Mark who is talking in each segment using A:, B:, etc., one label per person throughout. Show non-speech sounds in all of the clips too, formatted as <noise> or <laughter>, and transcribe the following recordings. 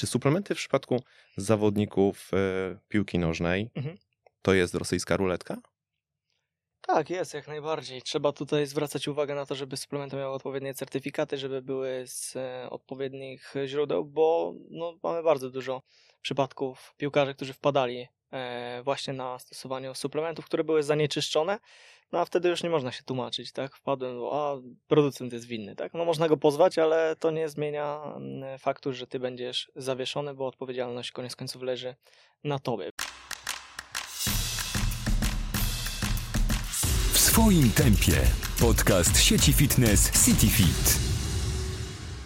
A: czy suplementy w przypadku zawodników e, piłki nożnej
B: Mhm.
A: to jest rosyjska ruletka?
B: Tak, jest, jak najbardziej. Trzeba tutaj zwracać uwagę na to, żeby suplementy miały odpowiednie certyfikaty, żeby były z e, odpowiednich źródeł, bo no, mamy bardzo dużo przypadków piłkarzy, którzy wpadali właśnie na stosowaniu suplementów, które były zanieczyszczone, no a wtedy już nie można się tłumaczyć, tak? Wpadłem, a producent jest winny, tak? No można go pozwać, ale to nie zmienia mm, faktu, że ty będziesz zawieszony, bo odpowiedzialność koniec końców leży na tobie.
C: W swoim tempie. Podcast sieci fitness CityFit.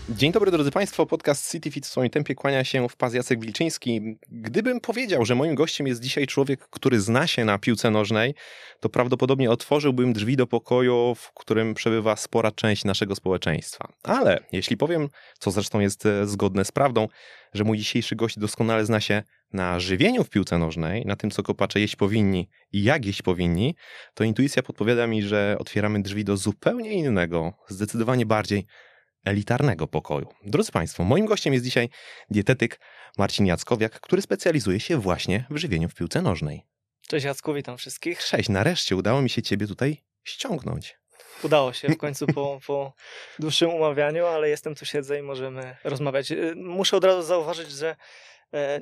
A: Dzień dobry drodzy Państwo, podcast City Fit w swoim tempie kłania się w pas Jacek Wilczyński. Gdybym powiedział, że moim gościem jest dzisiaj człowiek, który zna się na piłce nożnej, to prawdopodobnie otworzyłbym drzwi do pokoju, w którym przebywa spora część naszego społeczeństwa. Ale jeśli powiem, co zresztą jest e, zgodne z prawdą, że mój dzisiejszy gość doskonale zna się na żywieniu w piłce nożnej, na tym, co kopacze jeść powinni i jak jeść powinni, to intuicja podpowiada mi, że otwieramy drzwi do zupełnie innego, zdecydowanie bardziej elitarnego pokoju. Drodzy Państwo, moim gościem jest dzisiaj dietetyk Marcin Jackowiak, który specjalizuje się właśnie w żywieniu w piłce nożnej.
B: Cześć Jacku, witam wszystkich.
A: Cześć, nareszcie udało mi się Ciebie tutaj ściągnąć.
B: Udało się w <laughs> końcu po, po dłuższym umawianiu, ale jestem tu, siedzę i możemy rozmawiać. Y, Muszę od razu zauważyć, że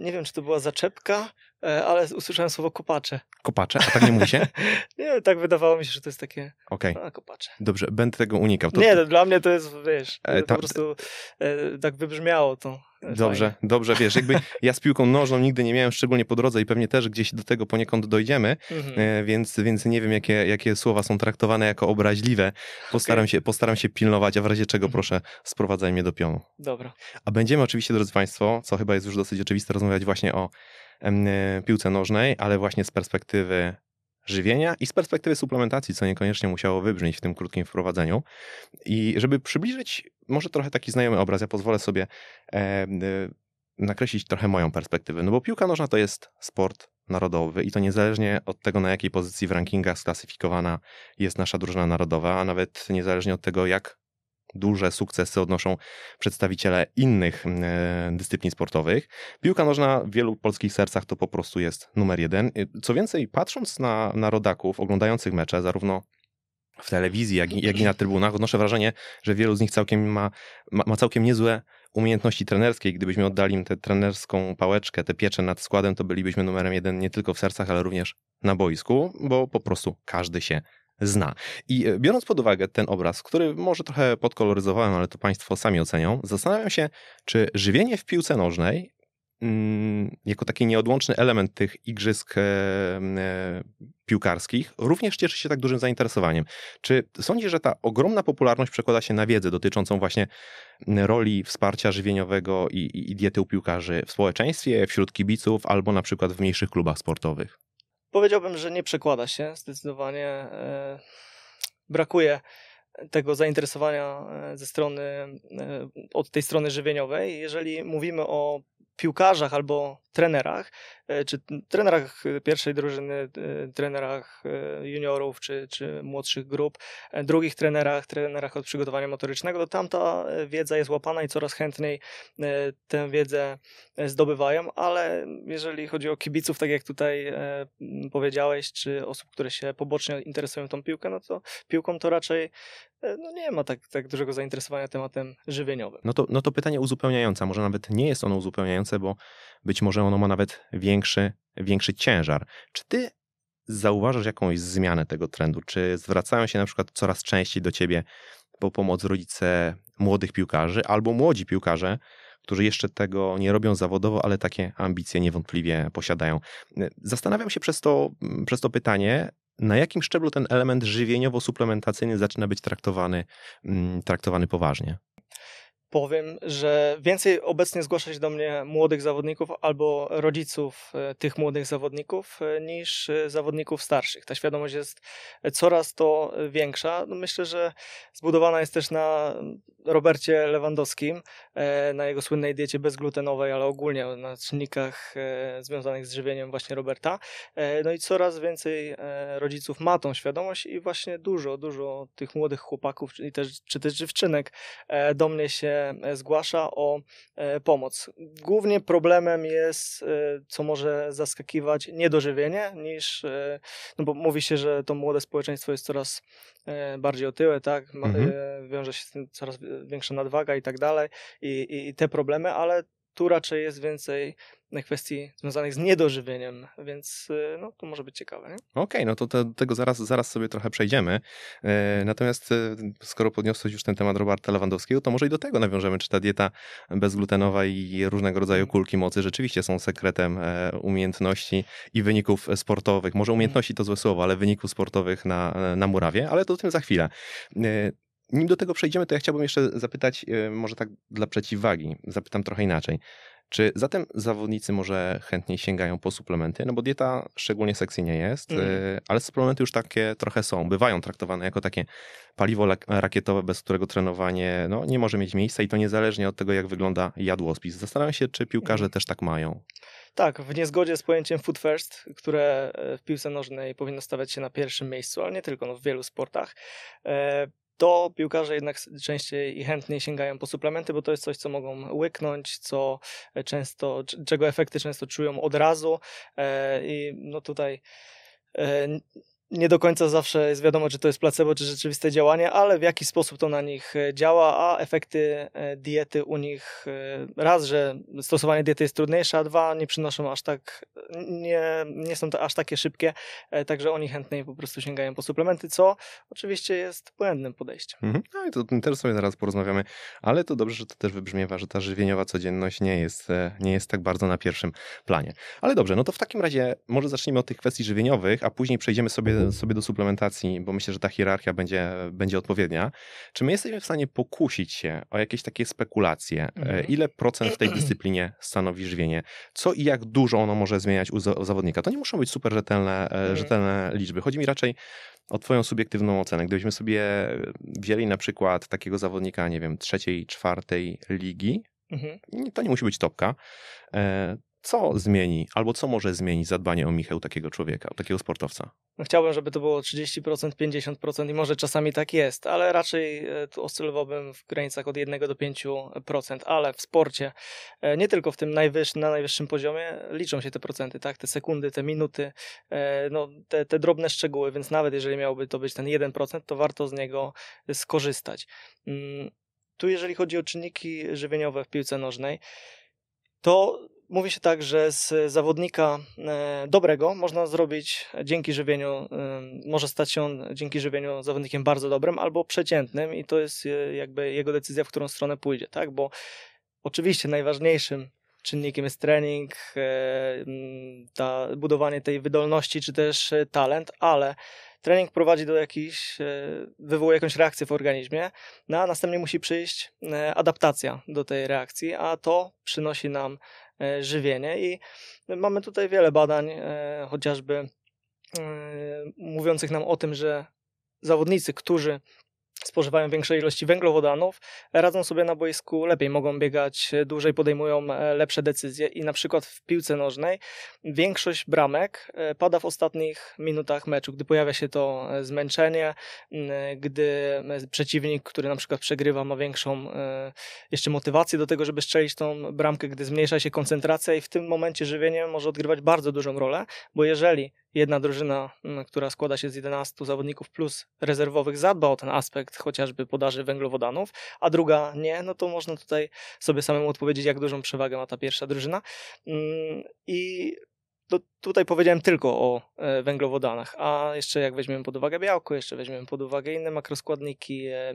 B: nie wiem, czy to była zaczepka, e, ale usłyszałem słowo kopacze.
A: Kopacze, a tak nie mówi się? <laughs>
B: Nie, tak wydawało mi się, że to jest takie,
A: Okej,
B: a kopacze.
A: dobrze, będę tego unikał. To,
B: Nie, to dla mnie to jest, wiesz,
A: E,
B: po
A: tam-
B: prostu e, tak wybrzmiało to. E,
A: Dobrze,
B: fajnie.
A: dobrze, wiesz, jakby <laughs> ja z piłką nożną nigdy nie miałem, szczególnie po drodze i pewnie też gdzieś do tego poniekąd dojdziemy,
B: Mhm.
A: e, więc, więc nie wiem, jakie, jakie słowa są traktowane jako obraźliwe. Postaram,
B: Okej.
A: się, postaram się pilnować, a w razie czego
B: Mhm.
A: proszę sprowadzaj mnie do pionu.
B: Dobra.
A: A będziemy oczywiście, drodzy Państwo, co chyba jest już dosyć oczywiste, rozmawiać właśnie o e, piłce nożnej, ale właśnie z perspektywy żywienia i z perspektywy suplementacji, co niekoniecznie musiało wybrzmieć w tym krótkim wprowadzeniu. I żeby przybliżyć może trochę taki znajomy obraz, ja pozwolę sobie em, e, nakreślić trochę moją perspektywę. No bo piłka nożna to jest sport narodowy i to niezależnie od tego, na jakiej pozycji w rankingach sklasyfikowana jest nasza drużyna narodowa, a nawet niezależnie od tego, jak duże sukcesy odnoszą przedstawiciele innych e, dyscyplin sportowych. Piłka nożna w wielu polskich sercach to po prostu jest numer jeden. E, Co więcej, patrząc na, na rodaków oglądających mecze, zarówno w telewizji, jak i, jak i na trybunach, odnoszę wrażenie, że wielu z nich całkiem ma, ma, ma całkiem niezłe umiejętności trenerskie. Gdybyśmy oddali im tę trenerską pałeczkę, tę pieczę nad składem, to bylibyśmy numerem jeden nie tylko w sercach, ale również na boisku, bo po prostu każdy się zna. I e, biorąc pod uwagę ten obraz, który może trochę podkoloryzowałem, ale to Państwo sami ocenią, zastanawiam się, czy żywienie w piłce nożnej mm, jako taki nieodłączny element tych igrzysk e, e, piłkarskich również cieszy się tak dużym zainteresowaniem. Czy sądzisz, że ta ogromna popularność przekłada się na wiedzę dotyczącą właśnie roli wsparcia żywieniowego i, i diety u piłkarzy w społeczeństwie, wśród kibiców albo na przykład w mniejszych klubach sportowych?
B: Powiedziałbym, że nie przekłada się zdecydowanie. e, Brakuje tego zainteresowania e, ze strony, e, od tej strony żywieniowej. Jeżeli mówimy o piłkarzach albo trenerach, czy trenerach pierwszej drużyny, e, trenerach e, juniorów, czy, czy młodszych grup, e, drugich trenerach, trenerach od przygotowania motorycznego, to tamta e, wiedza jest łapana i coraz chętniej e, tę wiedzę e, zdobywają, ale jeżeli chodzi o kibiców, tak jak tutaj e, powiedziałeś, czy osób, które się pobocznie interesują tą piłkę, no to piłką to raczej e, no nie ma tak, tak dużego zainteresowania tematem żywieniowym.
A: No to, no to pytanie uzupełniające. Może nawet nie jest ono uzupełniające, bo być może ono ma nawet większy, większy ciężar. Czy ty zauważasz jakąś zmianę tego trendu? Czy zwracają się na przykład coraz częściej do ciebie po pomoc rodzice młodych piłkarzy albo młodzi piłkarze, którzy jeszcze tego nie robią zawodowo, ale takie ambicje niewątpliwie posiadają? Zastanawiam się przez to, przez to pytanie, na jakim szczeblu ten element żywieniowo-suplementacyjny zaczyna być traktowany, mm, traktowany poważnie?
B: Powiem, że więcej obecnie zgłasza się do mnie młodych zawodników albo rodziców e, tych młodych zawodników e, niż e, zawodników starszych. Ta świadomość jest coraz to większa. No myślę, że zbudowana jest też na Robercie Lewandowskim, na jego słynnej diecie bezglutenowej, ale ogólnie na czynnikach związanych z żywieniem właśnie Roberta. No i coraz więcej rodziców ma tą świadomość i właśnie dużo, dużo tych młodych chłopaków, czy też, czy też dziewczynek do mnie się się e, zgłasza o e, pomoc. Głównie problemem jest, e, co może zaskakiwać, niedożywienie, niż, no bo mówi się, że to młode społeczeństwo jest coraz bardziej otyłe, tak,
A: Mhm.
B: wiąże się z tym coraz większa nadwaga i tak dalej, i, i, i te problemy, ale tu raczej jest więcej kwestii związanych z niedożywieniem, więc e, no, to może być ciekawe.
A: Okej, no to te, do tego zaraz, zaraz sobie trochę przejdziemy. E, natomiast e, skoro podniosłeś już ten temat Roberta Lewandowskiego, to może i do tego nawiążemy, czy ta dieta bezglutenowa i różnego rodzaju kulki mocy rzeczywiście są sekretem e, umiejętności i wyników sportowych. Może umiejętności to złe słowo, ale wyników sportowych na, na murawie, ale to o tym za chwilę. Nim do tego przejdziemy, to ja chciałbym jeszcze zapytać, e, może tak dla przeciwwagi, zapytam trochę inaczej. Czy zatem zawodnicy może chętniej sięgają po suplementy? No bo dieta szczególnie sexy nie jest, y, ale suplementy już takie trochę są. Bywają traktowane jako takie paliwo rakietowe, bez którego trenowanie no, nie może mieć miejsca i to niezależnie od tego, jak wygląda jadłospis. Zastanawiam się, czy piłkarze
B: Mhm.
A: też tak mają.
B: Tak, w niezgodzie z pojęciem food first, które e, w piłce nożnej powinno stawiać się na pierwszym miejscu, ale nie tylko, no w wielu sportach, e, to piłkarze jednak częściej i chętniej sięgają po suplementy, bo to jest coś, co mogą łyknąć, co e, często, czego efekty często czują od razu. E, i no tutaj e, nie do końca zawsze jest wiadomo, czy to jest placebo, czy rzeczywiste działanie, ale w jaki sposób to na nich e, działa, a efekty e, diety u nich e, raz, że stosowanie diety jest trudniejsze, a dwa, nie przynoszą aż tak, nie, nie są to aż takie szybkie, także oni chętniej po prostu sięgają po suplementy, co oczywiście jest błędnym podejściem.
A: Mhm. No i to też sobie zaraz porozmawiamy, ale to dobrze, że to też wybrzmiewa, że ta żywieniowa codzienność nie jest, nie jest tak bardzo na pierwszym planie. Ale dobrze, no to w takim razie może zacznijmy od tych kwestii żywieniowych, a później przejdziemy sobie, sobie do suplementacji, bo myślę, że ta hierarchia będzie, będzie odpowiednia. Czy my jesteśmy w stanie pokusić się o jakieś takie spekulacje? E,
B: Mhm.
A: Ile procent w tej <clears throat> dyscyplinie stanowi żywienie? Co i jak dużo ono może zmieniać u, za- u zawodnika? To nie muszą być super rzetelne, e,
B: Mhm.
A: rzetelne liczby. Chodzi mi raczej o Twoją subiektywną ocenę. Gdybyśmy sobie wzięli na przykład takiego zawodnika, nie wiem, trzeciej, czwartej ligi,
B: Mhm.
A: to nie musi być topka. Co zmieni, albo co może zmienić zadbanie o Michał takiego człowieka, takiego sportowca?
B: No chciałbym, żeby to było 30%, 50% i może czasami tak jest, ale raczej e, tu oscylowałbym w granicach od 1 do 5%, ale w sporcie, e, nie tylko w tym najwyższym, na najwyższym poziomie, liczą się te procenty, tak, te sekundy, te minuty, e, no, te, te drobne szczegóły, więc nawet jeżeli miałby to być ten 1%, to warto z niego skorzystać. Mm, Tu jeżeli chodzi o czynniki żywieniowe w piłce nożnej, to mówi się tak, że z zawodnika e, dobrego można zrobić dzięki żywieniu, e, może stać się on dzięki żywieniu zawodnikiem bardzo dobrym albo przeciętnym i to jest e, jakby jego decyzja, w którą stronę pójdzie, tak? Bo oczywiście najważniejszym czynnikiem jest trening, ta, budowanie tej wydolności czy też talent, ale trening prowadzi do jakiejś, wywołuje jakąś reakcję w organizmie, no a następnie musi przyjść adaptacja do tej reakcji, a to przynosi nam żywienie. I mamy tutaj wiele badań, e, chociażby e, mówiących nam o tym, że zawodnicy, którzy spożywają większej ilości węglowodanów, radzą sobie na boisku lepiej, mogą biegać dłużej, podejmują e, lepsze decyzje i na przykład w piłce nożnej większość bramek e, pada w ostatnich minutach meczu, gdy pojawia się to e, zmęczenie, gdy przeciwnik, który na przykład przegrywa, ma większą jeszcze motywację do tego, żeby strzelić tą bramkę, gdy zmniejsza się koncentracja i w tym momencie żywienie może odgrywać bardzo dużą rolę, bo jeżeli jedna drużyna, m, która składa się z 11 zawodników plus rezerwowych, zadba o ten aspekt chociażby podaży węglowodanów, a druga nie, no to można tutaj sobie samemu odpowiedzieć, jak dużą przewagę ma ta pierwsza drużyna. Mm, I to tutaj powiedziałem tylko o e, węglowodanach, a jeszcze jak weźmiemy pod uwagę białko, jeszcze weźmiemy pod uwagę inne makroskładniki, e, e,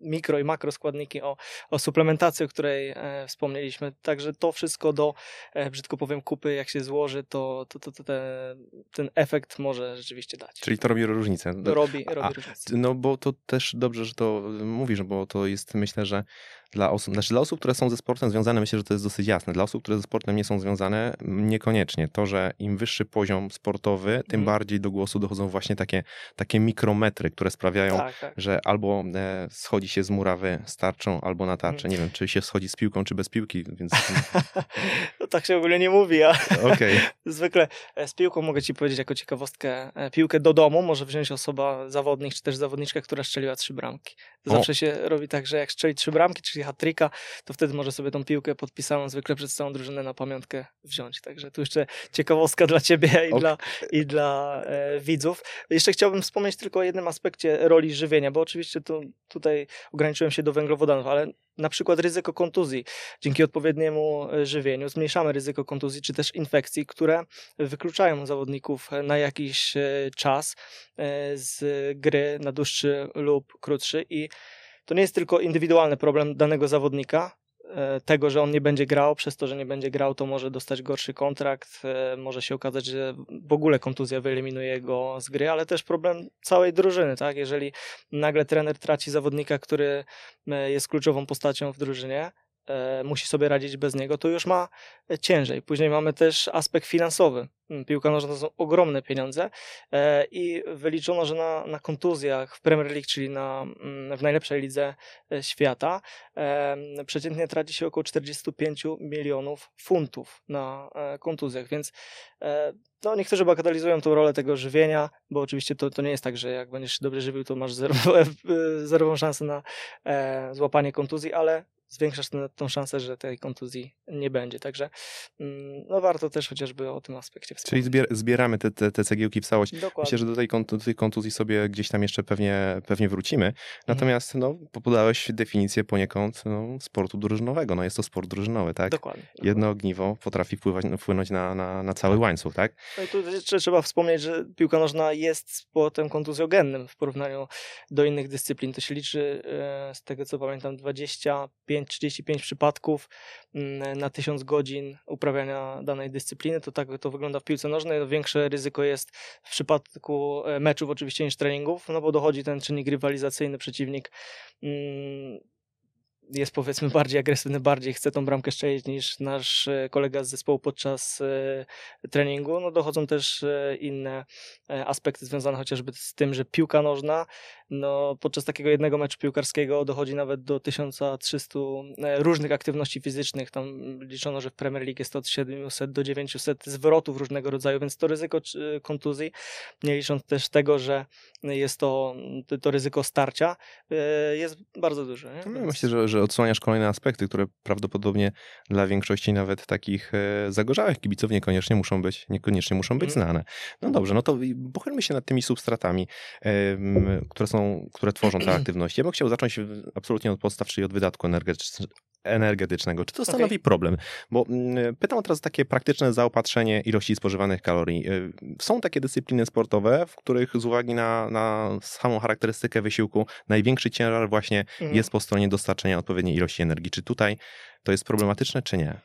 B: mikro i makroskładniki, o, o suplementacji, o której wspomnieliśmy. Także to wszystko do, brzydko powiem, kupy, jak się złoży, to, to, to, to te, ten efekt może rzeczywiście dać.
A: Czyli to robi różnicę.
B: robi,
A: A-
B: robi różnicę.
A: No bo to też dobrze, że to mówisz, bo to jest myślę, że dla osób, znaczy dla osób, które są ze sportem związane, myślę, że to jest dosyć jasne. Dla osób, które ze sportem nie są związane, niekoniecznie. To, że im wyższy poziom sportowy, tym
B: Mhm.
A: bardziej do głosu dochodzą właśnie takie, takie mikrometry, które sprawiają,
B: Tak, tak.
A: że albo e, schodzi się z murawy z tarczą, albo na tarczę. Nie wiem, czy się schodzi z piłką, czy bez piłki, więc <laughs>
B: no, tak się w ogóle nie mówi, a <laughs>
A: okej. <laughs>
B: zwykle e, z piłką mogę ci powiedzieć jako ciekawostkę, e, piłkę do domu może wziąć osoba, zawodnik czy też zawodniczka, która strzeliła trzy bramki. Zawsze się robi tak, że jak strzeli trzy bramki, czyli hat-tricka, to wtedy może sobie tą piłkę podpisaną zwykle przez całą drużynę na pamiątkę wziąć. Także tu jeszcze ciekawostka dla ciebie i dla, i dla e, widzów. Jeszcze chciałbym wspomnieć tylko o jednym aspekcie roli żywienia, bo oczywiście tu, tutaj ograniczyłem się do węglowodanów, ale na przykład ryzyko kontuzji. Dzięki odpowiedniemu e, żywieniu zmniejszamy ryzyko kontuzji czy też infekcji, które wykluczają zawodników na jakiś e, czas e, z gry na dłuższy lub krótszy i to nie jest tylko indywidualny problem danego zawodnika, tego, że on nie będzie grał, przez to, że nie będzie grał, to może dostać gorszy kontrakt, e, może się okazać, że w ogóle kontuzja wyeliminuje go z gry, ale też problem całej drużyny, tak? Jeżeli nagle trener traci zawodnika, który e, jest kluczową postacią w drużynie, e, musi sobie radzić bez niego, to już ma e, ciężej. Później mamy też aspekt finansowy. Mm, Piłka nożna to są ogromne pieniądze e, i wyliczono, że na, na kontuzjach w Premier League, czyli na, mm, w najlepszej lidze e, świata, e, przeciętnie traci się około 45 milionów funtów na e, kontuzjach, więc e, no, niektórzy bagatelizują tą rolę tego żywienia, bo oczywiście to, to nie jest tak, że jak będziesz dobrze żywił, to masz zerową, <laughs> zerową szansę na e, złapanie kontuzji, ale zwiększasz tę- tą szansę, że tej kontuzji nie będzie. Także mm, no, warto też chociażby o tym aspekcie
A: Czyli
B: wspomnieć.
A: zbier- zbieramy te, te, te cegiełki w całość.
B: Dokładnie.
A: Myślę, że do tej, kont- do tej kontuzji sobie gdzieś tam jeszcze pewnie, pewnie wrócimy. Natomiast no, po- podałeś definicję poniekąd no, sportu drużynowego. No jest to sport drużynowy, tak?
B: Dokładnie.
A: Jedno ogniwo potrafi wpływać, wpłynąć na, na, na cały łańcuch, tak?
B: No i tu jeszcze trzeba wspomnieć, że piłka nożna jest sportem kontuzjogennym w porównaniu do innych dyscyplin. To się liczy, e, z tego co pamiętam, 25-35 przypadków mm, na 1000 godzin uprawiania danej dyscypliny. To tak to wygląda w piłce nożnej. No, Większe ryzyko jest w przypadku e, meczów oczywiście niż treningów, no bo dochodzi ten czynnik rywalizacyjny, przeciwnik mm, jest powiedzmy bardziej agresywny, bardziej chce tą bramkę strzelić niż nasz e, kolega z zespołu podczas e, treningu. No dochodzą też e, inne aspekty związane chociażby z tym, że piłka nożna, no podczas takiego jednego meczu piłkarskiego dochodzi nawet do 1300 e, różnych aktywności fizycznych. Tam liczono, że w Premier League jest to od 700 do 900 zwrotów różnego rodzaju, więc to ryzyko kontuzji, nie licząc też tego, że jest to, to, ryzyko starcia, jest bardzo duże. Nie?
A: No, myślę, że, że odsłaniasz kolejne aspekty, które prawdopodobnie dla większości nawet takich e, zagorzałych kibiców niekoniecznie muszą być, niekoniecznie muszą być
B: Mhm.
A: znane. No dobrze, no to pochylmy się nad tymi substratami, które są, które tworzą te <clears throat> aktywności. Ja bym chciał zacząć absolutnie od podstaw, czyli od wydatku energetycz- energetycznego. Czy to stanowi problem? Bo mm, pytam teraz takie praktyczne zaopatrzenie ilości spożywanych kalorii. Y, Są takie dyscypliny sportowe, w których z uwagi na, na samą charakterystykę wysiłku największy ciężar właśnie
B: Mhm.
A: jest po stronie dostarczenia odpowiedniej ilości energii. Czy tutaj to jest problematyczne, czy nie?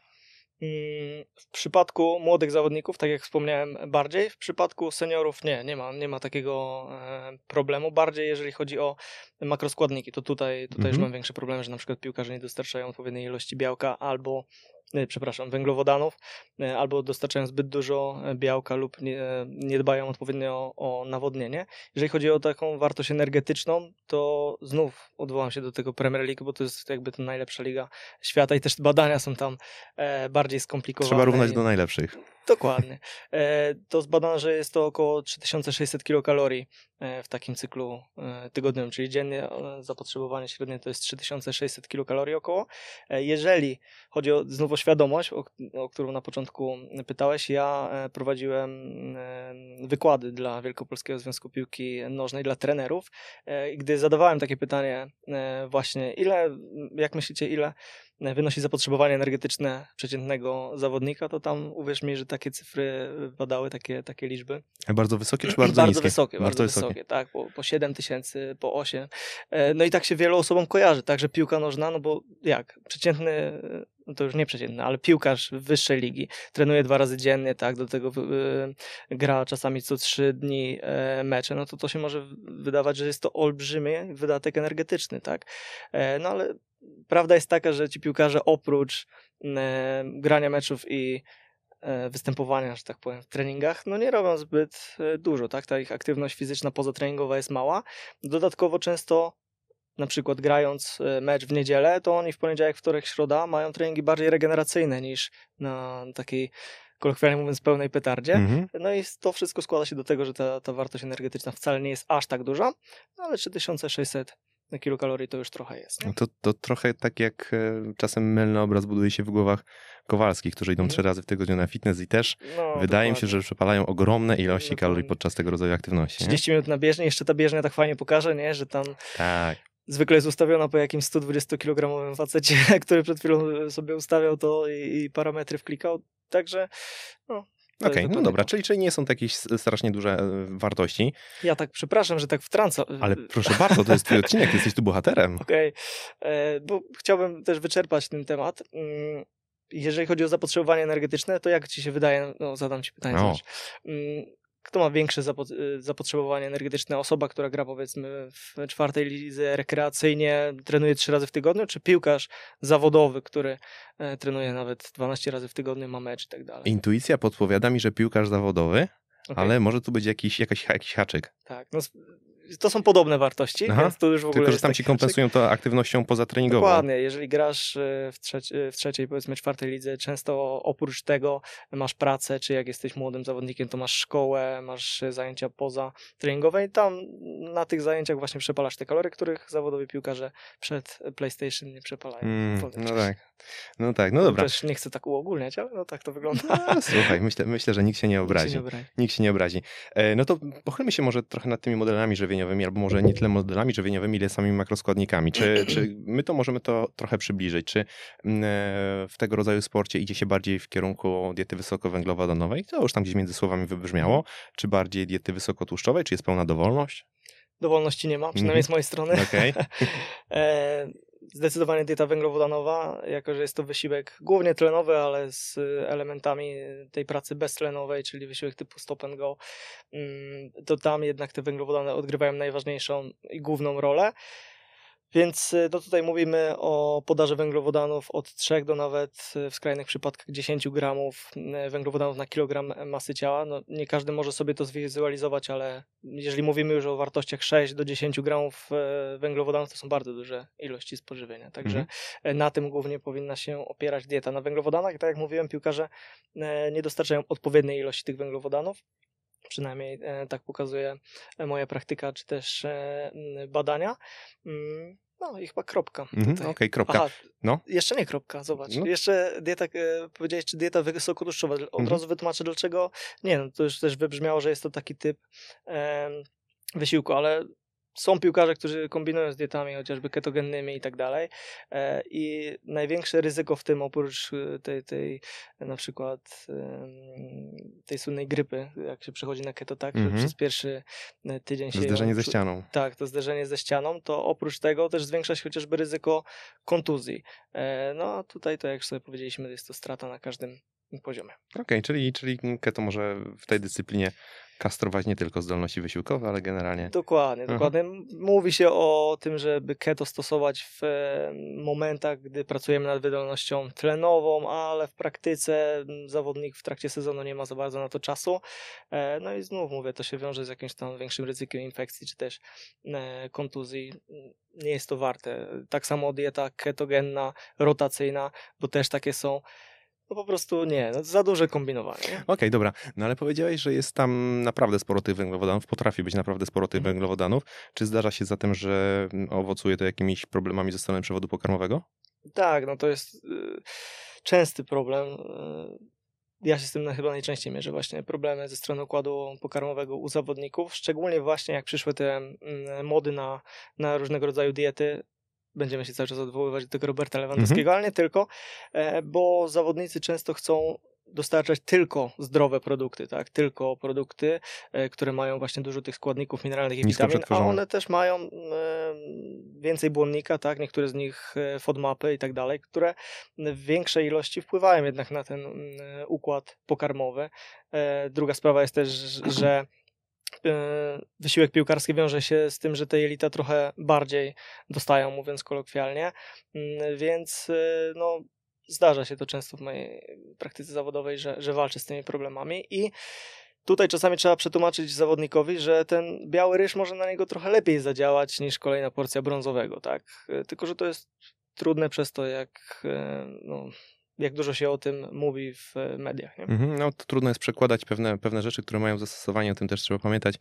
B: Mm, W przypadku młodych zawodników, tak jak wspomniałem, bardziej. W przypadku seniorów nie, nie ma, nie ma takiego e, problemu. Bardziej jeżeli chodzi o makroskładniki, to tutaj, tutaj już
A: Mhm.
B: mam większe problemy, że na przykład piłkarze nie dostarczają odpowiedniej ilości białka albo przepraszam, węglowodanów, e, albo dostarczają zbyt dużo e, białka lub nie, nie dbają odpowiednio o, o nawodnienie. Jeżeli chodzi o taką wartość energetyczną, to znów odwołam się do tego Premier League, bo to jest jakby to najlepsza liga świata i też badania są tam e, bardziej skomplikowane.
A: Trzeba równać do najlepszych.
B: Dokładnie. E, to zbadano, że jest to około 3600 kilokalorii e, w takim cyklu e, tygodniowym, czyli dziennie e, zapotrzebowanie średnie to jest 3600 kilokalorii około. E, Jeżeli chodzi o znów o świadomość, o, o którą na początku pytałeś, ja e, prowadziłem e, wykłady dla Wielkopolskiego Związku Piłki Nożnej dla trenerów e, i gdy zadawałem takie pytanie właśnie, ile, jak myślicie, ile wynosi zapotrzebowanie energetyczne przeciętnego zawodnika, to tam uwierz mi, że takie cyfry padały, takie, takie liczby.
A: Bardzo wysokie czy <clears throat> bardzo, niskie?
B: wysokie, bardzo, wysokie, tak, po, po 7 tysięcy, po 8. E, No i tak się wielu osobom kojarzy, także piłka nożna, no bo jak, przeciętny, no to już nie przeciętny, ale piłkarz wyższej ligi trenuje dwa razy dziennie, tak, do tego e, gra czasami co trzy dni e, mecze, no to to się może wydawać, że jest to olbrzymi wydatek energetyczny, tak, E, no ale prawda jest taka, że ci piłkarze oprócz e, grania meczów i występowania, że tak powiem, w treningach, no nie robią zbyt dużo, tak? Ta ich aktywność fizyczna pozatreningowa jest mała. Dodatkowo często na przykład grając e, mecz w niedzielę, to oni w poniedziałek, wtorek, środa mają treningi bardziej regeneracyjne niż na takiej kolokwialnie mówiąc pełnej petardzie.
A: Mhm.
B: No i to wszystko składa się do tego, że ta, ta wartość energetyczna wcale nie jest aż tak duża, no ale 3600 kilokalorii to już trochę jest. Nie?
A: No to, to trochę tak jak e, czasem mylny obraz buduje się w głowach Kowalskich, którzy idą
B: Mhm.
A: trzy razy w tygodniu na fitness i też
B: No,
A: wydaje mi się,
B: dokładnie.
A: że przepalają ogromne ilości
B: Dokładnie.
A: kalorii podczas tego rodzaju aktywności. Nie?
B: 30 minut na bieżni, jeszcze ta bieżnia tak fajnie pokaże, nie? że tam
A: Tak.
B: Zwykle jest ustawiona po jakimś 120-kilogramowym facecie, <laughs> który przed chwilą sobie ustawiał to i, i parametry wklikał, także no,
A: Okej,
B: jest
A: no dobra, czyli, czyli nie są to jakieś strasznie duże e, wartości,
B: Ja tak przepraszam, że tak wtrącam.
A: ale proszę bardzo, to jest twój odcinek, jesteś tu bohaterem. <laughs>
B: Okej, e, bo chciałbym też wyczerpać ten temat. Mm, Jeżeli chodzi o zapotrzebowanie energetyczne, to jak ci się wydaje, no zadam ci pytanie,
A: No.
B: Kto ma większe y, zapotrzebowanie energetyczne? Osoba, która gra powiedzmy w czwartej lidze rekreacyjnie, trenuje trzy razy w tygodniu, czy piłkarz zawodowy, który e, trenuje nawet 12 razy w tygodniu, ma mecz i tak dalej?
A: Intuicja podpowiada mi, że piłkarz zawodowy,
B: Okej,
A: ale może tu być jakiś, jakaś, jakiś haczyk.
B: Tak, no, to są podobne wartości,
A: Aha,
B: więc to już w ogóle
A: Tylko, że tam ci kompensują to aktywnością pozatreningową.
B: Dokładnie, jeżeli grasz e, w, trzeci, w trzeciej, powiedzmy czwartej lidze, często oprócz tego masz pracę, czy jak jesteś młodym zawodnikiem, to masz szkołę, masz e, zajęcia poza treningowe i tam na tych zajęciach właśnie przepalasz te kalorie, których zawodowi piłkarze przed PlayStation nie przepalają.
A: Mm, no tak. No tak, no dobra.
B: Też nie chcę tak uogólniać, ale no tak to wygląda.
A: No, słuchaj, myślę, myślę, że nikt się nie
B: Nikt się
A: obrazi.
B: nie obrazi.
A: Nikt się nie obrazi. E, No to pochylmy się może trochę nad tymi modelami żywieniowymi, albo może nie tyle modelami żywieniowymi, ile samymi makroskładnikami. Czy, <clears throat> czy my to możemy to trochę przybliżyć? Czy mm, e, w tego rodzaju sporcie idzie się bardziej w kierunku diety wysokowęglowodanowej? To już tam gdzieś między słowami wybrzmiało. Czy bardziej diety wysokotłuszczowej? Czy jest pełna dowolność?
B: Dowolności nie ma, przynajmniej
A: Mhm.
B: z mojej strony.
A: Okej. <laughs>
B: Zdecydowanie dieta węglowodanowa, jako że jest to wysiłek głównie tlenowy, ale z elementami tej pracy beztlenowej, czyli wysiłek typu stop and go, mm, to tam jednak te węglowodany odgrywają najważniejszą i główną rolę. Więc y, no tutaj mówimy o podaży węglowodanów od 3 do nawet y, w skrajnych przypadkach 10 gramów y, węglowodanów na kilogram masy ciała. No, nie każdy może sobie to zwizualizować, ale jeżeli mówimy już o wartościach 6 do 10 gramów e, węglowodanów, to są bardzo duże ilości spożywienia. Także
A: Mhm.
B: e, na tym głównie powinna się opierać dieta. Na węglowodanach, tak jak mówiłem, piłkarze e, nie dostarczają odpowiedniej ilości tych węglowodanów. Przynajmniej e, tak pokazuje e, moja praktyka, czy też e, badania. Mm, No i chyba kropka.
A: Mhm. Okej, kropka.
B: Aha,
A: No.
B: jeszcze nie kropka, zobacz.
A: No.
B: Jeszcze dieta, e, powiedziałeś, czy dieta wysokotłuszczowa. Od
A: Mhm.
B: razu wytłumaczę dlaczego. Nie, no to już też wybrzmiało, że jest to taki typ em, wysiłku, ale są piłkarze, którzy kombinują z dietami chociażby ketogennymi i tak dalej. E, I największe ryzyko w tym, oprócz e, tej, tej na przykład tej słynnej grypy, jak się przechodzi na keto, tak,
A: Mhm.
B: że przez pierwszy e, tydzień się
A: Zderzenie
B: ją
A: ze ścianą.
B: tak, to zderzenie ze ścianą, to oprócz tego też zwiększa się chociażby ryzyko kontuzji. No a tutaj to jak sobie powiedzieliśmy, jest to strata na każdym poziomie.
A: Okej, czyli, czyli keto może w tej dyscyplinie kastrować nie tylko zdolności wysiłkowe, ale generalnie.
B: Dokładnie,
A: Aha.
B: dokładnie. M- Mówi się o tym, żeby keto stosować w e, momentach, gdy pracujemy nad wydolnością tlenową, ale w praktyce zawodnik w trakcie sezonu nie ma za bardzo na to czasu. E, No i znów mówię, to się wiąże z jakimś tam większym ryzykiem infekcji, czy też e, kontuzji. Nie jest to warte. Tak samo dieta ketogenna, rotacyjna, bo też takie są. No po prostu nie, no za duże kombinowanie. nie?
A: Okej, dobra. No ale powiedziałeś, że jest tam naprawdę sporo tych węglowodanów, potrafi być naprawdę sporo tych
B: Mhm.
A: węglowodanów. Czy zdarza się zatem, że mm, owocuje to jakimiś problemami ze strony przewodu pokarmowego?
B: Tak, no to jest y, częsty problem. Y, ja się z tym na- chyba najczęściej mierzę właśnie problemy ze strony układu pokarmowego u zawodników, szczególnie właśnie jak przyszły te mm, mody na, na różnego rodzaju diety. Będziemy się cały czas odwoływać do tego Roberta Lewandowskiego, ale nie tylko, e, bo zawodnicy często chcą dostarczać tylko zdrowe produkty, tak? Tylko produkty, e, które mają właśnie dużo tych składników mineralnych i
A: Nisko
B: witamin, a one też mają e, więcej błonnika, tak? Niektóre z nich FODMAPy i tak dalej, które w większej ilości wpływają jednak na ten układ pokarmowy. Druga sprawa jest też, że wysiłek piłkarski wiąże się z tym, że te jelita trochę bardziej dostają, mówiąc kolokwialnie, Mm, więc e, no, zdarza się to często w mojej praktyce zawodowej, że, że walczę z tymi problemami i tutaj czasami trzeba przetłumaczyć zawodnikowi, że ten biały ryż może na niego trochę lepiej zadziałać niż kolejna porcja brązowego, tak? E, Tylko, że to jest trudne przez to, jak, e, no, jak dużo się o tym mówi w e, mediach, nie?
A: Mhm, no to trudno jest przekładać pewne, pewne rzeczy, które mają zastosowanie, o tym też trzeba pamiętać,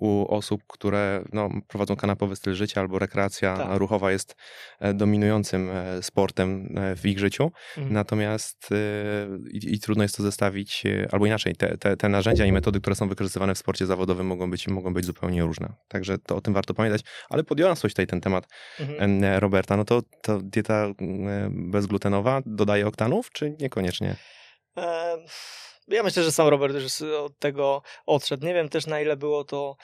A: u osób, które no, prowadzą kanapowy styl życia albo rekreacja
B: Tak.
A: ruchowa jest e, dominującym e, sportem e, w ich życiu.
B: Mhm.
A: Natomiast i, i trudno jest to zestawić, albo inaczej, te, te, te narzędzia i metody, które są wykorzystywane w sporcie zawodowym mogą być, mogą być zupełnie różne. Także to o tym warto pamiętać. Ale podjąłem coś tutaj ten temat
B: Mhm.
A: Roberta. No to, to dieta bezglutenowa dodaje oktanów, czy niekoniecznie?
B: E, Ja myślę, że sam Robert już od tego odszedł. Nie wiem też na ile było to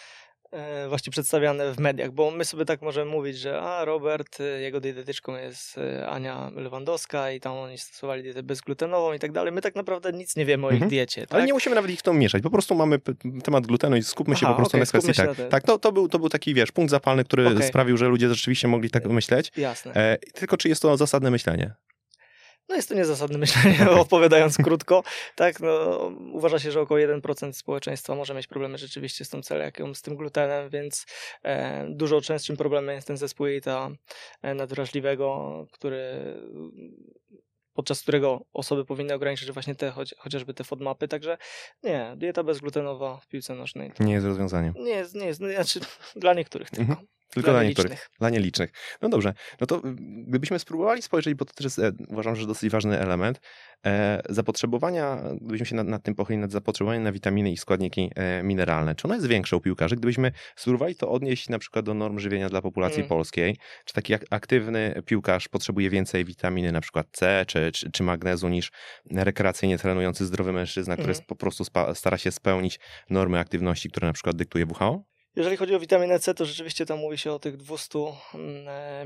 B: e, właśnie przedstawiane w mediach, bo my sobie tak możemy mówić, że a Robert, e, jego dietetyczką jest e, Ania Lewandowska i tam oni stosowali dietę bezglutenową i tak dalej. My tak naprawdę nic nie wiemy o
A: Mhm.
B: ich diecie. Tak?
A: Ale nie musimy nawet ich w to mieszać. Po prostu mamy temat glutenu i skupmy się
B: Aha,
A: po prostu
B: okej,
A: na kwestii. Tak,
B: na
A: tak to, to, był, to był taki, wiesz, punkt zapalny, który
B: Okej.
A: sprawił, że ludzie rzeczywiście mogli tak myśleć.
B: Jasne.
A: E, tylko czy jest to zasadne myślenie?
B: No jest to niezasadne myślenie,
A: Okej.
B: odpowiadając krótko. Tak, no, uważa się, że około 1% społeczeństwa może mieć problemy rzeczywiście z tą celiakią, z tym glutenem, więc e, dużo częstszym problemem jest ten zespół jelita e, nadwrażliwego, który podczas którego osoby powinny ograniczyć właśnie te, choć, chociażby te FODMAPy, także nie, dieta bezglutenowa w piłce nożnej
A: Nie jest rozwiązaniem.
B: nie jest, nie jest, no, znaczy dla niektórych tylko.
A: Mhm. Tylko dla,
B: Dla
A: niektórych.
B: nielicznych.
A: Dla nielicznych. No dobrze, no to y, gdybyśmy spróbowali spojrzeć, bo to też jest, e, uważam, że dosyć ważny element, e, zapotrzebowania, gdybyśmy się nad, nad tym pochylili, nad zapotrzebowaniem na witaminy i składniki e, mineralne, czy ono jest większe u piłkarzy? Gdybyśmy spróbowali to odnieść na przykład do norm żywienia dla populacji
B: Mm.
A: polskiej, czy taki ak- aktywny piłkarz potrzebuje więcej witaminy, na przykład C czy, czy, czy magnezu niż rekreacyjnie trenujący zdrowy mężczyzna, który sp- po prostu stara się spełnić normy aktywności, które na przykład dyktuje WHO?
B: Jeżeli chodzi o witaminę C, to rzeczywiście tam mówi się o tych 200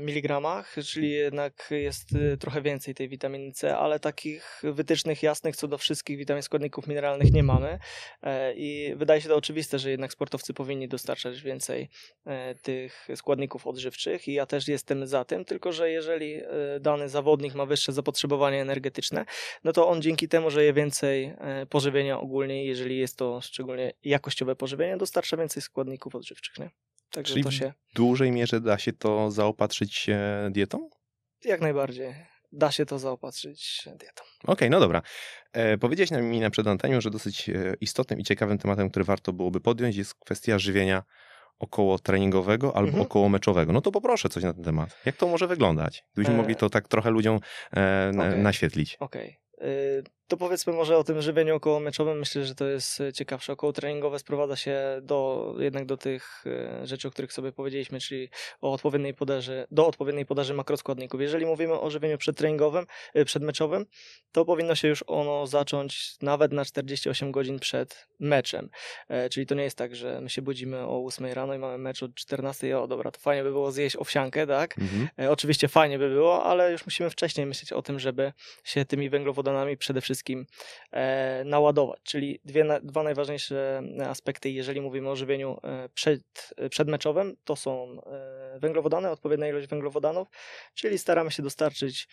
B: mg, czyli jednak jest y, trochę więcej tej witaminy C, ale takich wytycznych jasnych co do wszystkich witamin składników mineralnych nie mamy. E, I wydaje się to oczywiste, że jednak sportowcy powinni dostarczać więcej e, tych składników odżywczych i ja też jestem za tym, tylko że jeżeli e, dany zawodnik ma wyższe zapotrzebowanie energetyczne, no to on dzięki temu, że je więcej e, pożywienia ogólnie, jeżeli jest to szczególnie jakościowe pożywienie, dostarcza więcej składników odżywczych, nie? Także
A: Czyli
B: to się
A: w dużej mierze da się to zaopatrzyć e, dietą?
B: jak najbardziej da się to zaopatrzyć dietą.
A: Okej, no dobra. E, powiedziałeś nam mi na przed antenią, że dosyć e, istotnym i ciekawym tematem, który warto byłoby podjąć, jest kwestia żywienia około treningowego albo
B: Mhm.
A: około meczowego. No to poproszę coś na ten temat. Jak to może wyglądać? Gdybyśmy
B: E,
A: mogli to tak trochę ludziom e,
B: okej.
A: naświetlić.
B: Okej. Y, To powiedzmy może o tym żywieniu okołomeczowym. Myślę, że to jest y, ciekawsze. Około treningowe sprowadza się do, jednak do tych y, rzeczy, o których sobie powiedzieliśmy, czyli o odpowiedniej podaży, do odpowiedniej podaży makroskładników. Jeżeli mówimy o żywieniu przedtreningowym, y, przedmeczowym, to powinno się już ono zacząć nawet na 48 godzin przed meczem. E, Czyli to nie jest tak, że my się budzimy o 8 rano i mamy mecz od 14. O dobra, to fajnie by było zjeść owsiankę, tak?
A: Mhm.
B: E, Oczywiście fajnie by było, ale już musimy wcześniej myśleć o tym, żeby się tymi węglowodanami przede wszystkim e, naładować. Czyli dwie, dwa najważniejsze aspekty, jeżeli mówimy o żywieniu e, przed, przedmeczowym, to są e, węglowodany, odpowiednia ilość węglowodanów, czyli staramy się dostarczyć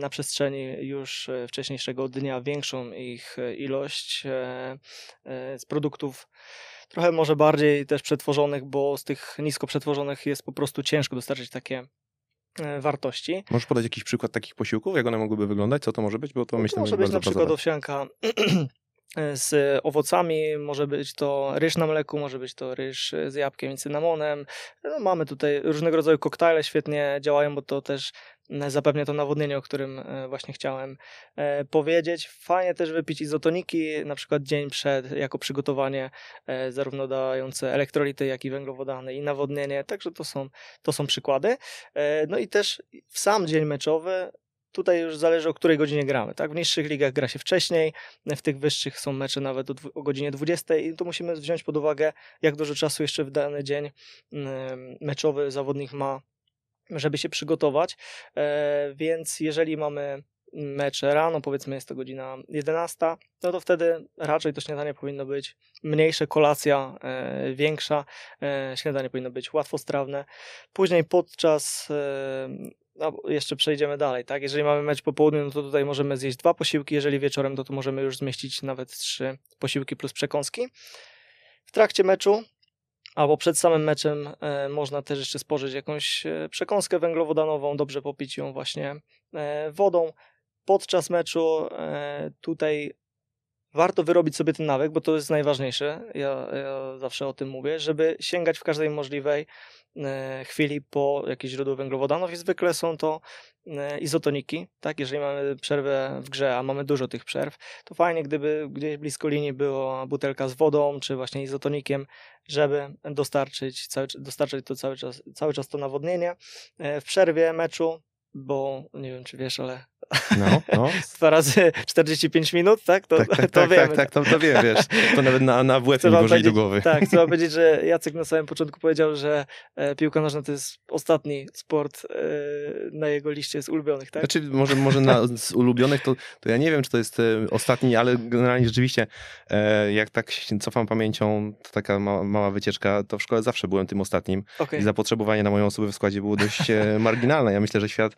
B: na przestrzeni już e, wcześniejszego dnia większą ich e, ilość e, e, z produktów trochę może bardziej też przetworzonych, bo z tych nisko przetworzonych jest po prostu ciężko dostarczyć takie e, wartości.
A: Możesz podać jakiś przykład takich posiłków? Jak one mogłyby wyglądać? Co to może być? Bo to
B: No
A: myślę,
B: to może
A: że
B: być na przykład owsianka <clears throat> z owocami, może być to ryż na mleku, może być to ryż z jabłkiem i cynamonem. No, mamy tutaj różnego rodzaju koktajle, świetnie działają, bo to też e, zapewnia to nawodnienie, o którym e, właśnie chciałem e, powiedzieć. Fajnie też wypić izotoniki, na przykład dzień przed, jako przygotowanie e, zarówno dające elektrolity, jak i węglowodany i nawodnienie, także to są, to są przykłady. No i też w sam dzień meczowy Tutaj już zależy o której godzinie gramy. Tak? W niższych ligach gra się wcześniej, w tych wyższych są mecze nawet o, o godzinie 20 i tu musimy wziąć pod uwagę, jak dużo czasu jeszcze w dany dzień meczowy zawodnik ma, żeby się przygotować. E, więc jeżeli mamy mecze rano, powiedzmy jest to godzina 11, no to wtedy raczej to śniadanie powinno być mniejsze, kolacja e, większa, e, śniadanie powinno być łatwostrawne. Później podczas no, jeszcze przejdziemy dalej, tak? Jeżeli mamy mecz po południu, no to tutaj możemy zjeść dwa posiłki, jeżeli wieczorem, to tu możemy już zmieścić nawet trzy posiłki plus przekąski. W trakcie meczu albo przed samym meczem e, można też jeszcze spożyć jakąś e, przekąskę węglowodanową, dobrze popić ją właśnie e, wodą. Podczas meczu tutaj warto wyrobić sobie ten nawyk, bo to jest najważniejsze. Ja, ja zawsze o tym mówię, żeby sięgać w każdej możliwej e, chwili po jakieś źródło węglowodanów i zwykle są to e, izotoniki, tak? Jeżeli mamy przerwę w grze, a mamy dużo tych przerw, to fajnie, gdyby gdzieś blisko linii była butelka z wodą, czy właśnie izotonikiem, żeby dostarczyć, cały, dostarczyć to cały czas, cały czas to nawodnienie. E, w przerwie meczu bo nie wiem, czy wiesz, ale
A: no, no. <laughs>
B: dwa razy 45 minut, tak? To,
A: tak, tak,
B: to
A: tak,
B: wiemy.
A: tak, tak, to, to wiem, wiesz. To nawet na, na WF nie włożyli do głowy.
B: Tak, trzeba <laughs> powiedzieć, że Jacek na samym początku powiedział, że e, piłka nożna to jest ostatni sport e, na jego liście z ulubionych, tak?
A: Znaczy, może, może na, z ulubionych to, to ja nie wiem, czy to jest e, ostatni, ale generalnie rzeczywiście, jak tak się cofam pamięcią, to taka mała, mała wycieczka, to w szkole zawsze byłem tym ostatnim
B: Okay.
A: i zapotrzebowanie na moją osobę w składzie było dość marginalne. Ja myślę, że świat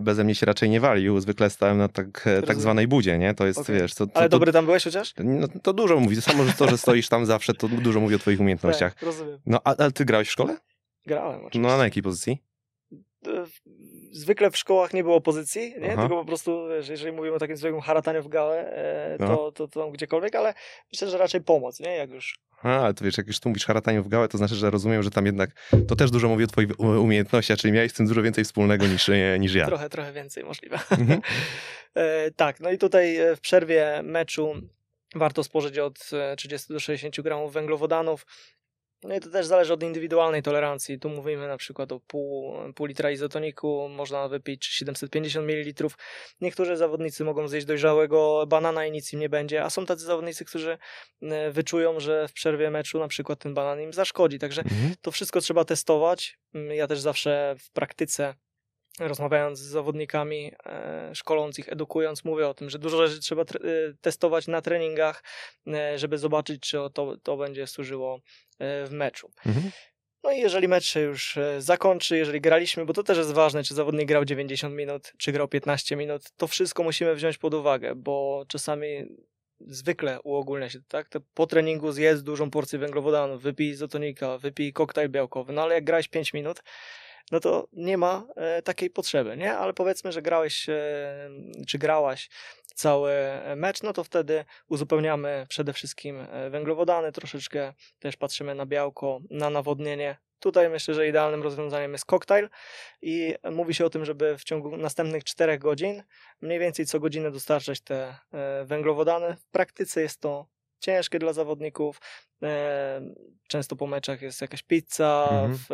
A: beze mnie się raczej nie walił. Zwykle stałem na tak, e, tak zwanej budzie, nie? To jest,
B: Okej.
A: wiesz... To, to,
B: Ale dobry tam byłeś chociaż?
A: no, to dużo mówi. Samo, że to, że stoisz tam zawsze, to dużo mówi o twoich umiejętnościach.
B: Tak, rozumiem.
A: No, a, a ty grałeś w szkole?
B: Grałem oczywiście.
A: No, a na jakiej pozycji?
B: E, zwykle w szkołach nie było pozycji, nie?
A: Aha.
B: tylko po prostu, wiesz, jeżeli mówimy o takim zwykłym harataniu w gałę, e,
A: No.
B: to, to, to gdziekolwiek, ale myślę, że raczej pomoc, nie? Jak już
A: A, ale to wiesz, jak już tu mówisz harataniu w gałę, to znaczy, że rozumiem, że tam jednak to też dużo mówi o twoich umiejętnościach, czyli miałeś z tym dużo więcej wspólnego niż, e, niż ja.
B: trochę, trochę więcej możliwe.
A: Mhm. <laughs>
B: E, tak, no i tutaj e, w przerwie meczu warto spożyć od e, 30 do 60 gramów węglowodanów. No i to też zależy od indywidualnej tolerancji. Tu mówimy na przykład o pół, pół litra izotoniku, można wypić 750 ml. Niektórzy zawodnicy mogą zjeść dojrzałego banana i nic im nie będzie, a są tacy zawodnicy, którzy e, wyczują, że w przerwie meczu na przykład ten banan im zaszkodzi. Także
A: Mhm.
B: to wszystko trzeba testować. Ja też zawsze w praktyce, rozmawiając z zawodnikami, e, szkoląc ich, edukując, mówię o tym, że dużo rzeczy trzeba e, testować na treningach, e, żeby zobaczyć, czy to, to będzie służyło w meczu.
A: Mhm.
B: No i jeżeli mecz się już zakończy, jeżeli graliśmy, bo to też jest ważne, czy zawodnik grał 90 minut, czy grał 15 minut, to wszystko musimy wziąć pod uwagę, bo czasami zwykle uogólnia się tak? To po treningu zjedz dużą porcję węglowodanów, wypij izotonika, wypij koktajl białkowy, no ale jak grałeś 5 minut, no to nie ma e, takiej potrzeby, nie? Ale powiedzmy, że grałeś, e, czy grałaś cały mecz, no to wtedy uzupełniamy przede wszystkim e, węglowodany, troszeczkę też patrzymy na białko, na nawodnienie. Tutaj myślę, że idealnym rozwiązaniem jest koktajl i mówi się o tym, żeby w ciągu następnych 4 godzin mniej więcej co godzinę dostarczać te e, węglowodany. W praktyce jest to ciężkie dla zawodników. E, Często po meczach jest jakaś pizza
A: Mhm.
B: w,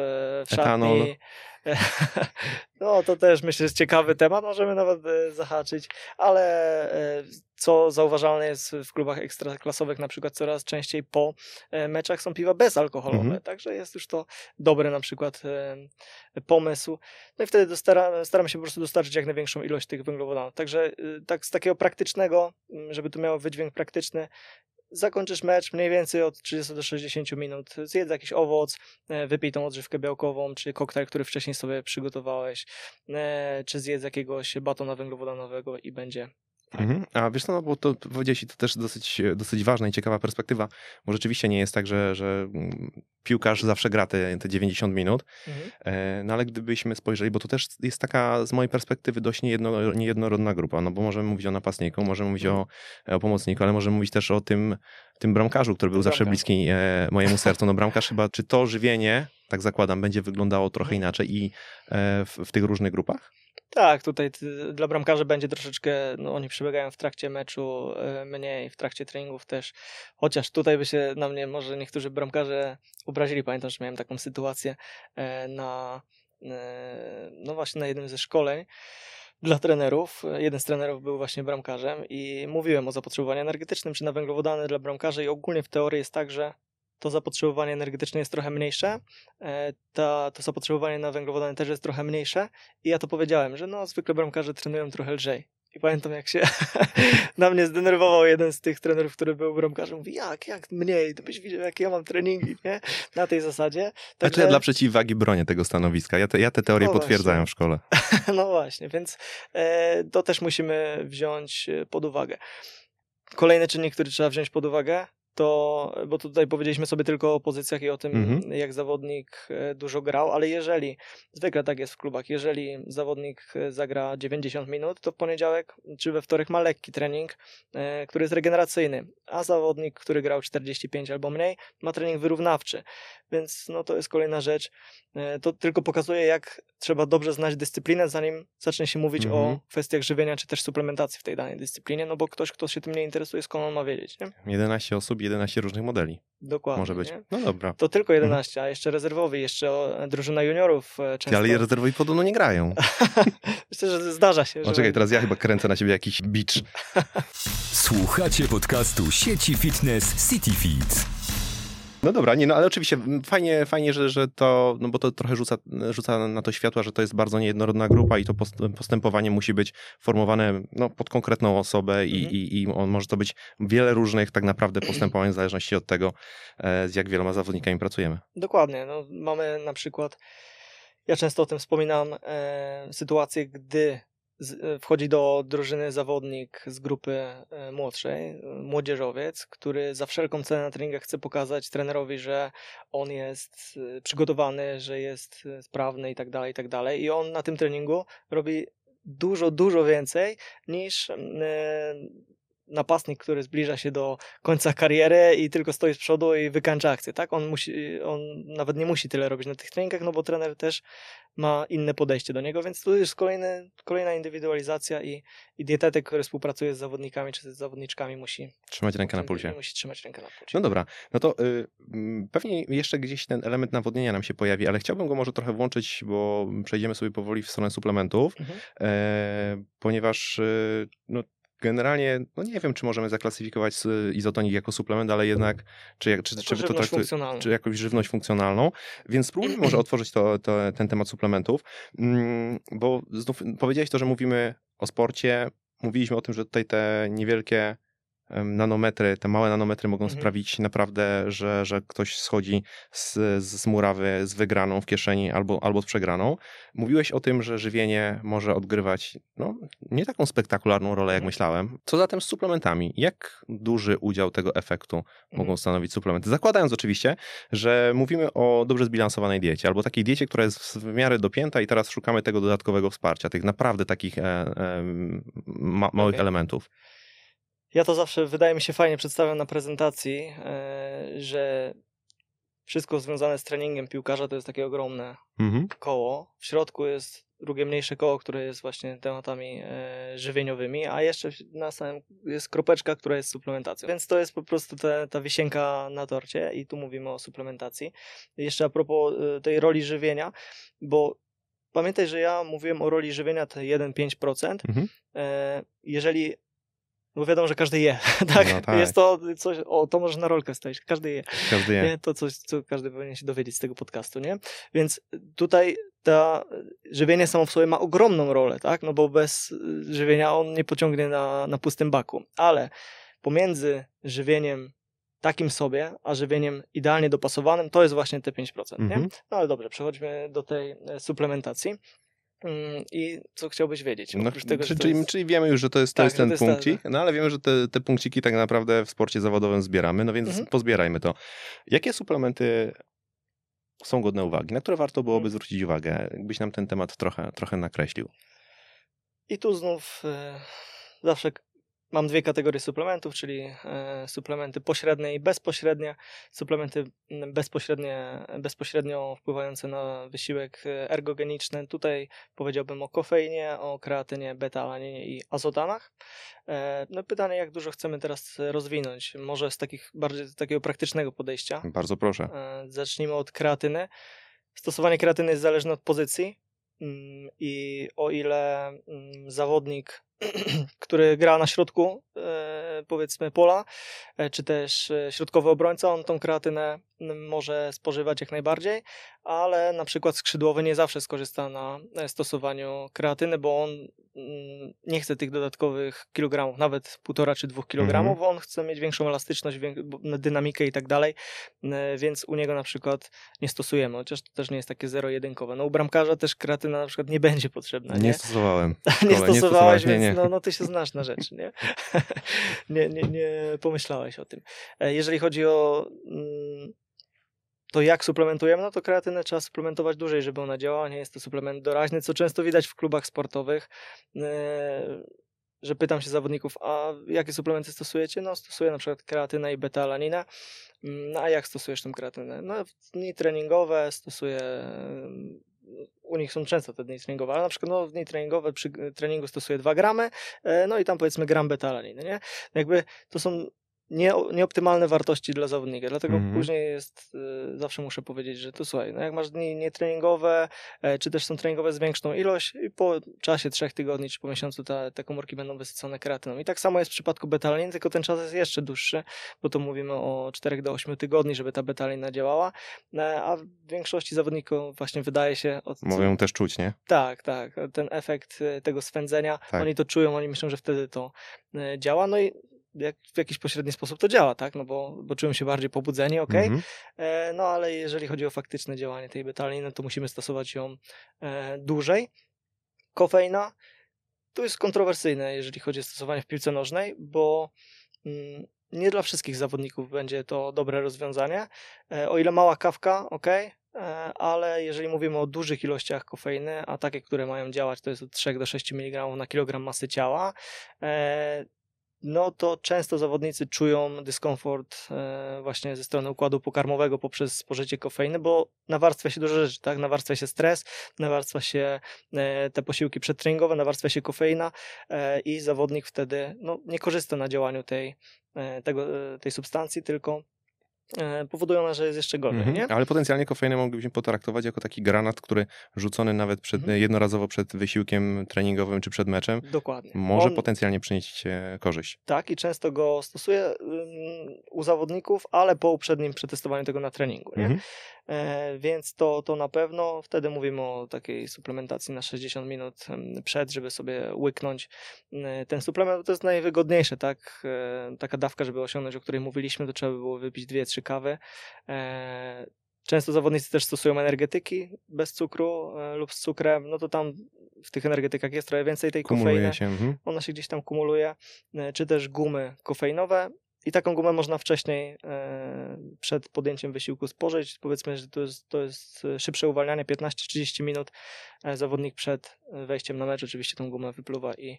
B: w
A: Etanol.
B: szatni. <laughs> No to też myślę, że jest ciekawy temat, możemy nawet e, zahaczyć, ale e, co zauważalne jest w klubach ekstraklasowych, na przykład coraz częściej po e, meczach są piwa bezalkoholowe,
A: Mhm.
B: także jest już to dobry na przykład e, pomysł. No i wtedy dostara, staramy się po prostu dostarczyć jak największą ilość tych węglowodanów. Także tak z takiego praktycznego, mm, żeby to miało wydźwięk praktyczny, zakończysz mecz mniej więcej od 30 do 60 minut, zjedz jakiś owoc, e, wypij tą odżywkę białkową, czy koktajl, który wcześniej sobie przygotowałeś, e, czy zjedz jakiegoś batona węglowodanowego i będzie
A: Mhm. A wiesz co, no bo to powiedziałeś i to też dosyć, dosyć ważna i ciekawa perspektywa, bo rzeczywiście nie jest tak, że, że mm, piłkarz zawsze gra te, te 90 minut,
B: Mhm.
A: E, No ale gdybyśmy spojrzeli, bo to też jest taka z mojej perspektywy dość niejedno, niejednorodna grupa, no bo możemy mówić o napastniku, możemy mówić o, o pomocniku, ale możemy mówić też o tym, tym bramkarzu, który był zawsze
B: Bramkarz.
A: bliski e, mojemu sercu. No bramkarz chyba, czy to żywienie, tak zakładam, będzie wyglądało trochę inaczej i e, w, w tych różnych grupach?
B: Tak, tutaj dla bramkarzy będzie troszeczkę, no oni przebiegają w trakcie meczu e, mniej, w trakcie treningów też, chociaż tutaj by się na mnie może niektórzy bramkarze obrazili, pamiętam, że miałem taką sytuację e, na, e, no właśnie na jednym ze szkoleń dla trenerów, jeden z trenerów był właśnie bramkarzem i mówiłem o zapotrzebowaniu energetycznym, czy na węglowodany dla bramkarzy i ogólnie w teorii jest tak, że to zapotrzebowanie energetyczne jest trochę mniejsze, e, ta, to zapotrzebowanie na węglowodany też jest trochę mniejsze i ja to powiedziałem, że no zwykle bramkarze trenują trochę lżej. I pamiętam jak się <laughs> na mnie zdenerwował jeden z tych trenerów, który był bramkarzem. Mówi, jak, jak mniej? To byś widział, jakie ja mam treningi, nie? Na tej zasadzie.
A: Znaczy ja dla przeciwwagi bronię tego stanowiska. Ja te, ja te teorie
B: No
A: w szkole. <laughs>
B: No właśnie, więc e, to też musimy wziąć pod uwagę. Kolejny czynnik, który trzeba wziąć pod uwagę, to, bo tutaj powiedzieliśmy sobie tylko o pozycjach i o tym,
A: Mhm.
B: jak zawodnik e, dużo grał, ale jeżeli, zwykle tak jest w klubach, jeżeli zawodnik e, zagra 90 minut, to w poniedziałek czy we wtorek ma lekki trening, e, który jest regeneracyjny, a zawodnik, który grał 45 albo mniej, ma trening wyrównawczy, więc no to jest kolejna rzecz. To tylko pokazuje, jak trzeba dobrze znać dyscyplinę, zanim zacznie się mówić
A: Mhm.
B: o kwestiach żywienia czy też suplementacji w tej danej dyscyplinie, no bo ktoś, kto się tym nie interesuje, skąd on ma wiedzieć, nie?
A: 11 osób, 11 różnych modeli.
B: Dokładnie.
A: Może być.
B: Nie?
A: No dobra.
B: To tylko 11, a jeszcze rezerwowi, jeszcze drużyna juniorów e,
A: Ty,
B: często.
A: ale rezerwowi podobno nie grają. <laughs>
B: Myślę, że zdarza się.
A: No
B: że...
A: czekaj, teraz ja chyba kręcę na siebie jakiś bicz.
C: Słuchacie podcastu sieci fitness CityFit.
A: No dobra, nie, no ale oczywiście fajnie, fajnie że, że to, no bo to trochę rzuca, rzuca na to światła, że to jest bardzo niejednorodna grupa i to post- postępowanie musi być formowane no, pod konkretną osobę i,
B: Mhm.
A: i, i on, może to być wiele różnych tak naprawdę postępowań w zależności od tego, e, z jak wieloma zawodnikami pracujemy.
B: Dokładnie. No, mamy na przykład, ja często o tym wspominam, e, sytuację, gdy z, e, wchodzi do drużyny zawodnik z grupy e, młodszej, e, młodzieżowiec, który za wszelką cenę na treningach chce pokazać trenerowi, że on jest przygotowany, że jest sprawny i tak dalej, i tak dalej. I on na tym treningu robi dużo, dużo więcej niż napastnik, który zbliża się do końca kariery i tylko stoi z przodu i wykańcza akcję, tak? On, musi, on nawet nie musi tyle robić na tych treningach, no bo trener też ma inne podejście do niego, więc tu jest kolejny, kolejna indywidualizacja i, i dietetyk, który współpracuje z zawodnikami czy z zawodniczkami musi,
A: Trzymać rękę na pulsie.
B: musi trzymać rękę na pulsie.
A: No dobra, no to y, mm, pewnie jeszcze gdzieś ten element nawodnienia nam się pojawi, ale chciałbym go może trochę włączyć, bo przejdziemy sobie powoli w stronę suplementów,
B: Mhm.
A: e, ponieważ y, no, generalnie, no nie wiem, czy możemy zaklasyfikować y, izotonik jako suplement, ale jednak, czy, jak- czy,
B: Jako
A: czy to traktuje, czy jakąś żywność funkcjonalną, więc spróbujmy może <clears throat> otworzyć to, to, ten temat suplementów, mm, bo znów powiedziałeś to, że mówimy o sporcie, mówiliśmy o tym, że tutaj te niewielkie nanometry, te małe nanometry mogą
B: Mhm.
A: sprawić naprawdę, że, że ktoś schodzi z, z murawy z wygraną w kieszeni albo, albo z przegraną. Mówiłeś o tym, że żywienie może odgrywać no, nie taką spektakularną rolę, jak
B: Mhm.
A: myślałem. Co zatem z suplementami? Jak duży udział tego efektu mogą
B: Mhm.
A: stanowić suplementy? Zakładając oczywiście, że mówimy o dobrze zbilansowanej diecie, albo takiej diecie, która jest w miarę dopięta i teraz szukamy tego dodatkowego wsparcia, tych naprawdę takich e, e, ma, małych
B: Okej.
A: elementów.
B: Ja to zawsze, wydaje mi się, fajnie przedstawiam na prezentacji, e, że wszystko związane z treningiem piłkarza to jest takie ogromne
A: Mhm.
B: koło. W środku jest drugie mniejsze koło, które jest właśnie tematami e, żywieniowymi, a jeszcze na samym jest kropeczka, która jest suplementacją. Więc to jest po prostu te, ta wisienka na torcie i tu mówimy o suplementacji. Jeszcze a propos e, tej roli żywienia, bo pamiętaj, że ja mówiłem o roli żywienia te 1-5%.
A: Mhm.
B: E, jeżeli bo wiadomo, że każdy je, <laughs> tak?
A: No tak.
B: Jest to coś, o, to może na rolkę stoić, każdy je.
A: Każdy je.
B: Nie? To coś, co każdy powinien się dowiedzieć z tego podcastu, nie? Więc tutaj ta żywienie samo w sobie ma ogromną rolę, tak? No bo bez żywienia on nie pociągnie na, na pustym baku. Ale pomiędzy żywieniem takim sobie, a żywieniem idealnie dopasowanym, to jest właśnie te 5%, nie?
A: Mhm.
B: No ale dobrze, przechodźmy do tej e, suplementacji. Mm, I co chciałbyś wiedzieć?
A: No,
B: tego,
A: czy, czyli,
B: jest...
A: czyli wiemy już, że to jest, to
B: Tak,
A: jest ten
B: to jest ta-
A: punkcik, no ale wiemy, że te, te punkciki tak naprawdę w sporcie zawodowym zbieramy, no więc
B: Mhm.
A: pozbierajmy to. Jakie suplementy są godne uwagi, na które warto byłoby
B: Mhm.
A: zwrócić uwagę? Jakbyś nam ten temat trochę, trochę nakreślił.
B: I tu znów e, zawsze mam dwie kategorie suplementów, czyli e, suplementy pośrednie i bezpośrednie. Suplementy m, bezpośrednie, bezpośrednio wpływające na wysiłek e, ergogeniczny. Tutaj powiedziałbym o kofeinie, o kreatynie, beta-alaninie i azotanach. E, no pytanie, jak dużo chcemy teraz rozwinąć? Może z takich bardziej z takiego praktycznego podejścia.
A: Bardzo proszę.
B: Zacznijmy od kreatyny. Stosowanie kreatyny jest zależne od pozycji mm, i o ile mm, zawodnik, <clears throat> który gra na środku, e, powiedzmy pola, e, czy też e, środkowy obrońca, on tą kreatynę mm, może spożywać jak najbardziej, ale na przykład skrzydłowy nie zawsze skorzysta na e, stosowaniu kreatyny, bo on mm, nie chce tych dodatkowych kilogramów, nawet półtora czy dwóch kilogramów, on chce mieć większą elastyczność, dynamikę i tak dalej, więc u niego na przykład nie stosujemy, chociaż to też nie jest takie zero-jedynkowe. No u bramkarza też kreatyna na przykład nie będzie potrzebna,
A: Nie,
B: nie?
A: stosowałem. <laughs>
B: nie
A: szkole, nie
B: stosowałeś,
A: nie,
B: więc
A: nie.
B: no, no ty się znasz na rzeczy, nie? <laughs> nie, nie? Nie pomyślałeś o tym. E, Jeżeli chodzi o mm, to, jak suplementujemy, no to kreatynę trzeba suplementować dłużej, żeby ona działała. Nie jest to suplement doraźny, co często widać w klubach sportowych, e, że pytam się zawodników, a jakie suplementy stosujecie? No stosuję na przykład kreatynę i beta-alaninę. Mm, No a jak stosujesz tą kreatynę? No dni treningowe stosuję mm, u nich są często te dni treningowe, ale na przykład no, w dni treningowe przy treningu stosuję 2 gramy, e, no i tam powiedzmy gram beta-alaniny, nie? Jakby to są nie, nieoptymalne wartości dla zawodnika, dlatego
A: Mhm.
B: później jest, y, zawsze muszę powiedzieć, że to słuchaj, no jak masz dni nietreningowe, e, czy też są treningowe z większą ilość i po czasie trzech tygodni czy po miesiącu ta, te komórki będą wysycone kreatyną. I tak samo jest w przypadku betalaniny, tylko ten czas jest jeszcze dłuższy, bo tu mówimy o 4 do 8 tygodni, żeby ta betalina działała, e, a w większości zawodników właśnie wydaje się od
A: Mówią też czuć, nie?
B: tak, tak. Ten efekt e, tego swędzenia,
A: Tak.
B: oni to czują, oni myślą, że wtedy to działa. No i jak w jakiś pośredni sposób to działa, tak? No bo, bo czują się bardziej pobudzeni, ok?
A: Mhm.
B: E, no ale jeżeli chodzi o faktyczne działanie tej betaliny, to musimy stosować ją e, dłużej. Kofeina to jest kontrowersyjne, jeżeli chodzi o stosowanie w piłce nożnej, bo mm, nie dla wszystkich zawodników będzie to dobre rozwiązanie. E, o ile mała kawka, ok, e, ale jeżeli mówimy o dużych ilościach kofeiny, a takie, które mają działać, to jest od 3 do 6 mg na kilogram masy ciała, e, no to często zawodnicy czują dyskomfort e, właśnie ze strony układu pokarmowego poprzez spożycie kofeiny, bo nawarstwia się dużo rzeczy, tak? Nawarstwia się stres, nawarstwia się e, te posiłki przedtreningowe, nawarstwia się kofeina e, i zawodnik wtedy no, nie korzysta na działaniu tej, tego, tej substancji, tylko e, powoduje ona, że jest jeszcze gorzej,
A: Mhm.
B: nie?
A: Ale potencjalnie kofeinę moglibyśmy potraktować jako taki granat, który rzucony nawet przed,
B: Mhm.
A: jednorazowo przed wysiłkiem treningowym czy przed meczem
B: Dokładnie.
A: może
B: On-
A: potencjalnie przynieść e, korzyść.
B: Tak, i często go stosuję u zawodników, ale po uprzednim przetestowaniu tego na treningu. Nie?
A: Mhm.
B: E, więc to, to na pewno wtedy mówimy o takiej suplementacji na 60 minut przed, żeby sobie łyknąć e, ten suplement, to jest najwygodniejsze, tak? E, taka dawka, żeby osiągnąć, o której mówiliśmy, to trzeba by było wypić 2-3 kawy. Często zawodnicy też stosują energetyki bez cukru lub z cukrem, no to tam w tych energetykach jest trochę więcej tej kofeiny
A: się. Mhm.
B: ona się gdzieś tam kumuluje, czy też gumy kofeinowe. I taką gumę można wcześniej e, przed podjęciem wysiłku spożyć. Powiedzmy, że to jest, to jest e, szybsze uwalnianie 15-30 minut. E, zawodnik przed wejściem na mecz oczywiście tą gumę wypluwa i,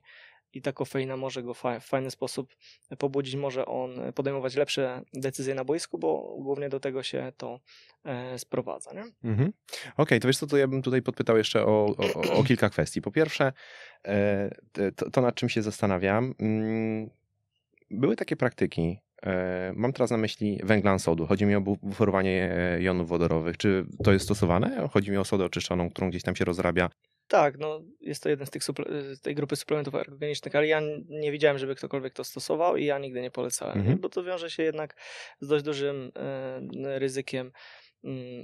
B: i ta kofeina może go w fajny sposób pobudzić. Może on podejmować lepsze decyzje na boisku, bo głównie do tego się to sprowadza.
A: Mhm. Okej, to wiesz co, to ja bym tutaj podpytał jeszcze o, o, o kilka kwestii. Po pierwsze, to, to nad czym się zastanawiam, mm, były takie praktyki, e, mam teraz na myśli węglan sodu, chodzi mi o bu- buforowanie e, jonów wodorowych. Czy to jest stosowane? Chodzi mi o sodę oczyszczoną, którą gdzieś tam się rozrabia.
B: Tak, no jest to jeden z tych suple- tej grupy suplementów organicznych, ale ja nie widziałem, żeby ktokolwiek to stosował i ja nigdy nie polecałem,
A: Mhm.
B: bo to wiąże się jednak z dość dużym e, ryzykiem,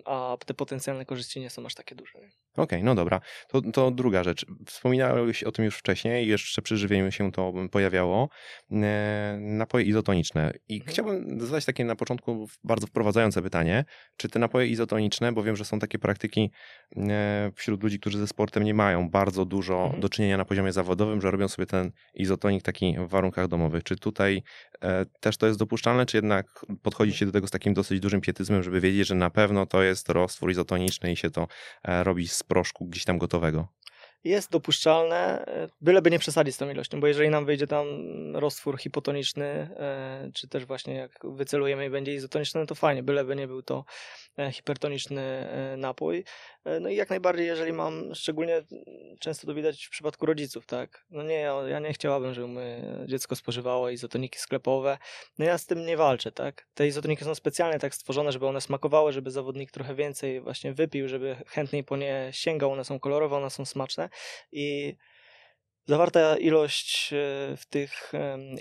B: a te potencjalne korzyści nie są aż takie duże.
A: Okej, no dobra. To, to druga rzecz. Wspominałeś o tym już wcześniej, jeszcze przy żywieniu się to pojawiało. E, napoje izotoniczne. I
B: Mhm.
A: chciałbym zadać takie na początku bardzo wprowadzające pytanie. Czy te napoje izotoniczne, bo wiem, że są takie praktyki e, wśród ludzi, którzy ze sportem nie mają bardzo dużo
B: Mhm.
A: do czynienia na poziomie zawodowym, że robią sobie ten izotonik taki w warunkach domowych. Czy tutaj e, też to jest dopuszczalne, czy jednak podchodzi się do tego z takim dosyć dużym pietyzmem, żeby wiedzieć, że na pewno to jest roztwór izotoniczny i się to e, robi z proszku gdzieś tam gotowego.
B: Jest dopuszczalne, e, byleby nie przesadzić z tą ilością, bo jeżeli nam wyjdzie tam roztwór hipotoniczny, e, czy też właśnie jak wycelujemy i będzie izotoniczny, to fajnie, byleby nie był to hipertoniczny napój. E, No i jak najbardziej, jeżeli mam, szczególnie często to widać w przypadku rodziców, tak? No nie, ja nie chciałabym, żeby moje dziecko spożywało izotoniki sklepowe. No ja z tym nie walczę, tak? Te izotoniki są specjalnie tak stworzone, żeby one smakowały, żeby zawodnik trochę więcej właśnie wypił, żeby chętniej po nie sięgał. One są kolorowe, one są smaczne i zawarta ilość e, w tych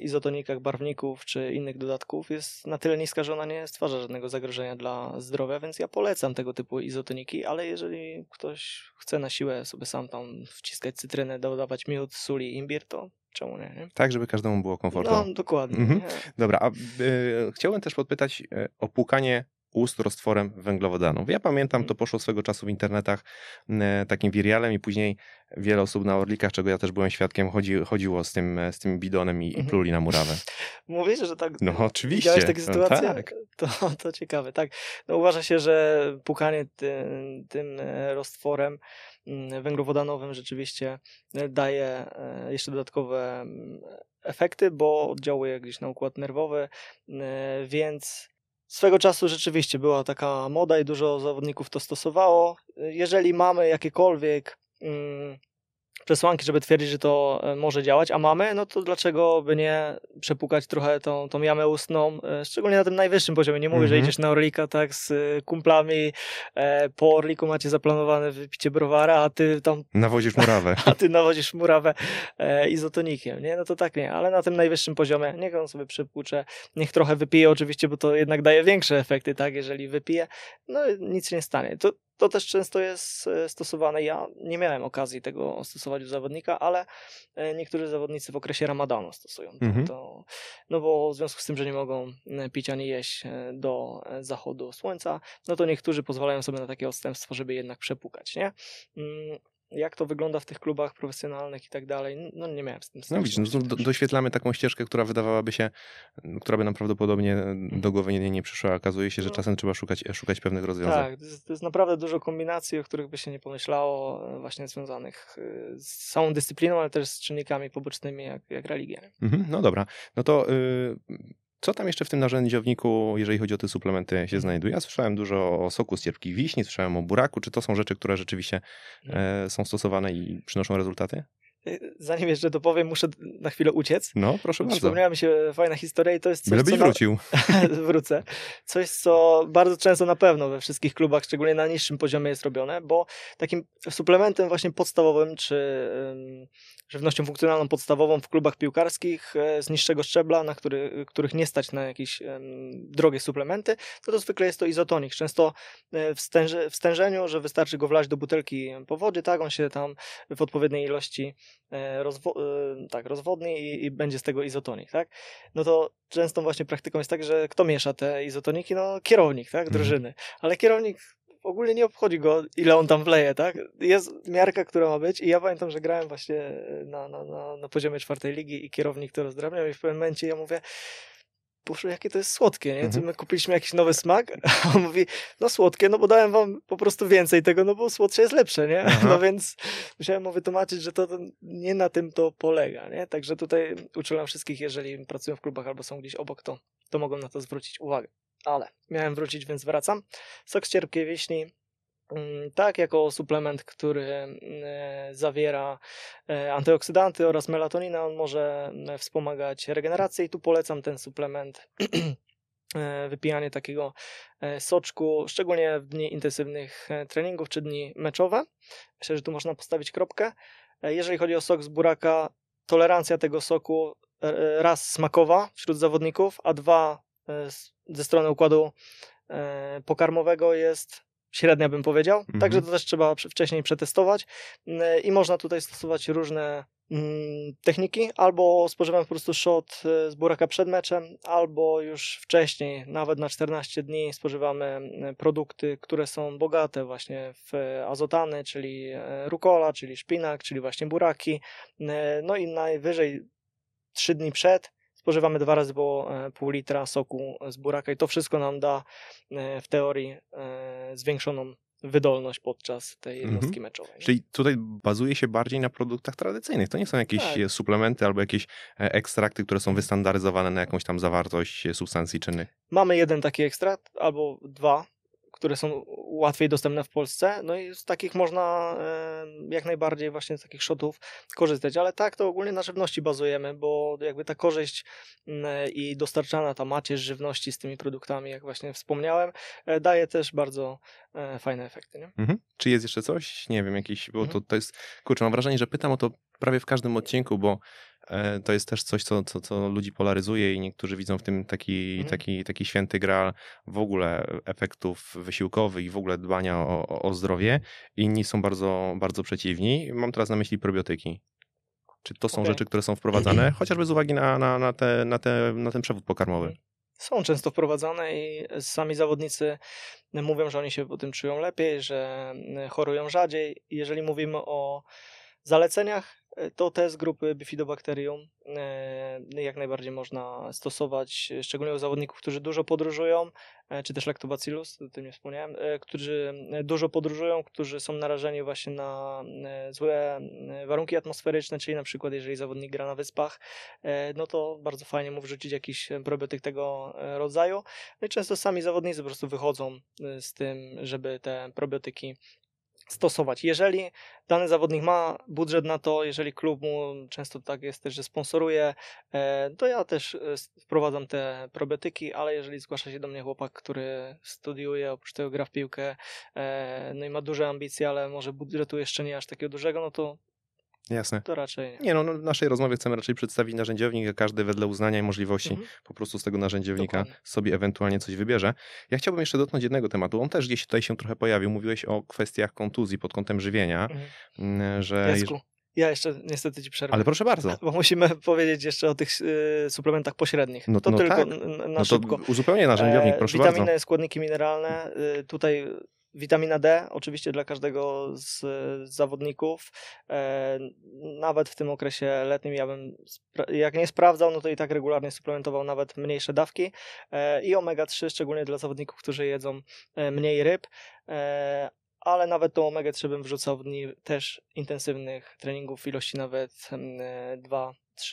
B: izotonikach barwników czy innych dodatków jest na tyle niska, że ona nie stwarza żadnego zagrożenia dla zdrowia, więc ja polecam tego typu izotoniki, ale jeżeli ktoś chce na siłę sobie sam tam wciskać cytrynę, dodawać miód, sól i imbir, to czemu nie? nie?
A: Tak, żeby każdemu było komfortowo.
B: No, dokładnie.
A: Mhm. Dobra, a y, chciałbym też podpytać y, o płukanie ust roztworem węglowodanów. Ja pamiętam, to poszło swego czasu w internetach e, takim wiralem i później wiele osób na Orlikach, czego ja też byłem świadkiem, chodzi, chodziło z tym, z tym bidonem i, i
B: Mhm.
A: pluli na murawę. <laughs>
B: Mówisz, że tak.
A: No oczywiście.
B: Widziałeś takie
A: No
B: sytuacje?
A: tak.
B: To, to ciekawe, tak. No, uważa się, że pukanie tym, tym e, roztworem mm, węglowodanowym rzeczywiście e, daje e, jeszcze dodatkowe mm, efekty, bo oddziałuje gdzieś na układ nerwowy, e, więc swego czasu rzeczywiście była taka moda i dużo zawodników to stosowało. Jeżeli mamy jakiekolwiek mm, przesłanki, żeby twierdzić, że to e, może działać, a mamy, no to dlaczego by nie przepukać trochę tą, tą jamę ustną, e, szczególnie na tym najwyższym poziomie. Nie mówię, że
A: Mhm.
B: idziesz na Orlika tak z e, kumplami, e, po Orliku macie zaplanowane wypicie browara, a ty tam
A: Nawozisz murawę. <laughs>
B: a ty nawozisz murawę e, izotonikiem, nie? No to tak nie, ale na tym najwyższym poziomie niech on sobie przepłucze, niech trochę wypije oczywiście, bo to jednak daje większe efekty, tak? Jeżeli wypije, no nic się nie stanie. To, to też często jest e, stosowane. Ja nie miałem okazji tego stosować u zawodnika, ale e, niektórzy zawodnicy w okresie ramadanu stosują to.
A: Mhm.
B: to no bo w związku z tym, że nie mogą e, pić ani jeść do zachodu słońca, no to niektórzy pozwalają sobie na takie odstępstwo, żeby jednak przepukać, nie? Jak to wygląda w tych klubach profesjonalnych i tak dalej, no nie miałem z tym
A: No widzisz, no,
B: styczności
A: do, doświetlamy taką ścieżkę, która wydawałaby się, która by nam prawdopodobnie do głowy nie, nie przyszła. Okazuje się, że
B: No.
A: czasem trzeba szukać, szukać pewnych rozwiązań.
B: Tak, to jest, to jest naprawdę dużo kombinacji, o których by się nie pomyślało, e, właśnie związanych e, z samą dyscypliną, ale też z czynnikami pobocznymi, jak, jak religia.
A: Mhm, no dobra, no to y, co tam jeszcze w tym narzędziowniku, jeżeli chodzi o te suplementy, się
B: Mhm.
A: znajduje? Ja słyszałem dużo o soku z cierpkich wiśni, słyszałem o buraku. Czy to są rzeczy, które rzeczywiście
B: Mhm.
A: e, są stosowane i przynoszą rezultaty?
B: E, Zanim jeszcze dopowiem, muszę na chwilę uciec.
A: No, proszę bardzo.
B: Przypomniała mi się fajna historia i to jest coś,
A: Byle byś
B: co na-
A: wrócił. <laughs>
B: wrócę. Coś, co bardzo często na pewno we wszystkich klubach, szczególnie na niższym poziomie jest robione, bo takim suplementem właśnie podstawowym, czy żywnością funkcjonalną podstawową w klubach piłkarskich e, z niższego szczebla, na który, których nie stać na jakieś drogie suplementy, no to zwykle jest to izotonik. Często e, w, stęże, w stężeniu, że wystarczy go wlać do butelki po wodzie, tak, on się tam w odpowiedniej ilości rozwo- e, tak, rozwodni i, i będzie z tego izotonik, tak? no to częstą właśnie praktyką jest tak, że kto miesza te izotoniki? No kierownik, tak,
A: Mhm.
B: drużyny. Ale kierownik ogólnie nie obchodzi go, ile on tam wleje, tak? Jest miarka, która ma być i ja pamiętam, że grałem właśnie na, na, na, na poziomie czwartej ligi i kierownik to rozdrabniał i w pewnym momencie ja mówię Boże, jakie to jest słodkie, nie?
A: Mhm.
B: My kupiliśmy jakiś nowy smak, a on mówi, no słodkie, no bo dałem wam po prostu więcej tego, no bo słodsze jest lepsze, nie?
A: Aha.
B: No więc musiałem mu wytłumaczyć, że to, nie na tym to polega, nie? Także tutaj uczulam wszystkich, jeżeli pracują w klubach albo są gdzieś obok, to, to mogą na to zwrócić uwagę. Ale miałem wrócić, więc wracam. Sok z cierpkiej wiśni, tak, jako suplement, który mm, zawiera e, antyoksydanty oraz melatoninę, on może mm, wspomagać regenerację i tu polecam ten suplement. <clears throat> e, Wypijanie takiego e, soczku, szczególnie w dni intensywnych treningów czy dni meczowe. Myślę, że tu można postawić kropkę. Jeżeli chodzi o sok z buraka, tolerancja tego soku raz smakowa wśród zawodników, a dwa ze strony układu pokarmowego jest średnia, bym powiedział.
A: Mhm.
B: Także to też trzeba wcześniej przetestować E, i można tutaj stosować różne mm, techniki, albo spożywam po prostu shot e, z buraka przed meczem, albo już wcześniej, nawet na 14 dni spożywamy e, produkty, które są bogate właśnie w e, azotany, czyli rukola, czyli szpinak, czyli właśnie buraki. No i najwyżej 3 dni przed spożywamy dwa razy po e, pół litra soku z buraka i to wszystko nam da e, w teorii e, zwiększoną wydolność podczas tej
A: Mhm.
B: jednostki meczowej. nie?
A: Czyli tutaj bazuje się bardziej na produktach tradycyjnych. To nie są jakieś
B: Tak.
A: suplementy albo jakieś ekstrakty, które są wystandaryzowane na jakąś tam zawartość substancji czynnych.
B: Mamy jeden taki ekstrakt, albo dwa, które są łatwiej dostępne w Polsce. No i z takich można jak najbardziej właśnie z takich shotów korzystać. Ale tak, to ogólnie na żywności bazujemy, bo jakby ta korzyść mm, i dostarczana ta macierz żywności z tymi produktami, jak właśnie wspomniałem, e, daje też bardzo e, fajne efekty. Nie?
A: Mhm. Czy jest jeszcze coś? Nie wiem, jakiś, bo
B: Mhm.
A: to, to jest, kurczę, mam wrażenie, że pytam o to prawie w każdym odcinku, bo to jest też coś, co, co, co ludzi polaryzuje i niektórzy widzą w tym taki,
B: Mhm.
A: taki, taki święty graal w ogóle efektów wysiłkowych i w ogóle dbania o, o- zdrowie. Inni są bardzo, bardzo przeciwni. Mam teraz na myśli probiotyki. Czy to są
B: Okej.
A: rzeczy, które są wprowadzane, <clears throat> chociażby z uwagi na, na, na, te, na, te, na ten przewód pokarmowy?
B: Mhm. są często wprowadzane i sami zawodnicy mówią, że oni się po tym czują lepiej, że chorują rzadziej. Jeżeli mówimy o zaleceniach, E, to test grupy Bifidobacterium e, jak najbardziej można stosować, szczególnie u zawodników, którzy dużo podróżują, e, czy też Lactobacillus, o tym nie wspomniałem, którzy dużo podróżują, którzy są narażeni właśnie na złe warunki atmosferyczne, czyli na przykład jeżeli zawodnik gra na wyspach, no to bardzo fajnie mu wrzucić jakiś probiotyk tego rodzaju. No i często sami zawodnicy po prostu wychodzą z tym, żeby te probiotyki stosować. Jeżeli dany zawodnik ma budżet na to, jeżeli klub mu często tak jest też, że sponsoruje, e, to ja też e, wprowadzam te probiotyki, ale jeżeli zgłasza się do mnie chłopak, który studiuje, oprócz tego gra w piłkę, e, no i ma duże ambicje, ale może budżetu jeszcze nie aż takiego dużego, no to
A: Jasne.
B: To raczej.
A: Nie, no, no, w naszej rozmowie chcemy raczej przedstawić narzędziownik, a każdy wedle uznania i możliwości
B: Mhm.
A: po prostu z tego narzędziownika
B: Dokładnie.
A: sobie ewentualnie coś wybierze. Ja chciałbym jeszcze dotknąć jednego tematu. On też gdzieś tutaj się trochę pojawił. Mówiłeś o kwestiach kontuzji pod kątem żywienia,
B: Mhm.
A: mm, że...
B: Jacku, ja jeszcze niestety ci przerwę.
A: Ale proszę bardzo. <laughs>
B: Bo musimy powiedzieć jeszcze o tych y, suplementach pośrednich.
A: No-
B: to
A: no
B: tylko
A: tak.
B: na
A: No to
B: szybko.
A: uzupełnię narzędziownik,
B: E,
A: proszę
B: witaminy,
A: bardzo.
B: składniki mineralne. y, Tutaj witamina D, oczywiście dla każdego z, zawodników. E, nawet w tym okresie letnim ja bym, jak nie sprawdzał, no to i tak regularnie suplementował nawet mniejsze dawki. E, I omega-3, szczególnie dla zawodników, którzy jedzą e, mniej ryb. Ale nawet tą omega-3 bym wrzucał w dni też intensywnych treningów, w ilości nawet mm,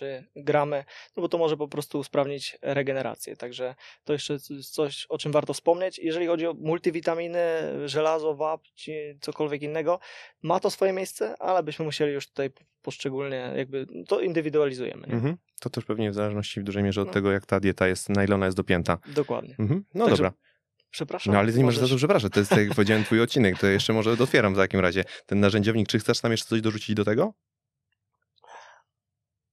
B: e, 2-3 gramy, no bo to może po prostu usprawnić regenerację. Także to jeszcze jest coś, o czym warto wspomnieć. Jeżeli chodzi o multivitaminy, żelazo, wap, czy cokolwiek innego, ma to swoje miejsce, ale byśmy musieli już tutaj poszczególnie jakby to indywidualizujemy.
A: Mhm. To też pewnie w zależności w dużej mierze od
B: No.
A: tego, jak ta dieta jest, na ile ona jest dopięta.
B: Dokładnie.
A: Mhm. No
B: Także
A: dobra.
B: Przepraszam.
A: No ale nie możesz za to przepraszać. To jest, tak jak powiedziałem, twój odcinek. To jeszcze może dotwieram w takim razie ten narzędziownik. Czy chcesz tam jeszcze coś dorzucić do tego?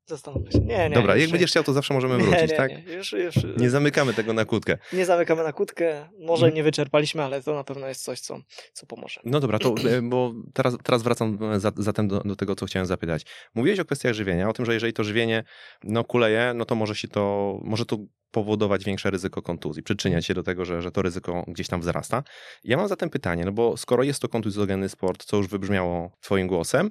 B: Zastanowię się. Nie, nie.
A: Dobra, jak będziesz chciał, to zawsze możemy
B: nie,
A: wrócić,
B: nie,
A: tak?
B: Nie, już, już,
A: Nie zamykamy tego na kłódkę.
B: nie zamykamy na kłódkę. Może
A: Mhm.
B: nie wyczerpaliśmy, ale to na pewno jest coś, co, co pomoże.
A: No dobra, to e, bo teraz, teraz wracam e, za, zatem do, do tego, co chciałem zapytać. Mówiłeś o kwestiach żywienia, o tym, że jeżeli to żywienie no, kuleje, no to może się to, może to powodować większe ryzyko kontuzji, przyczyniać się do tego, że, że to ryzyko gdzieś tam wzrasta. Ja mam zatem pytanie, no bo skoro jest to kontuzjogenny sport, co już wybrzmiało twoim głosem,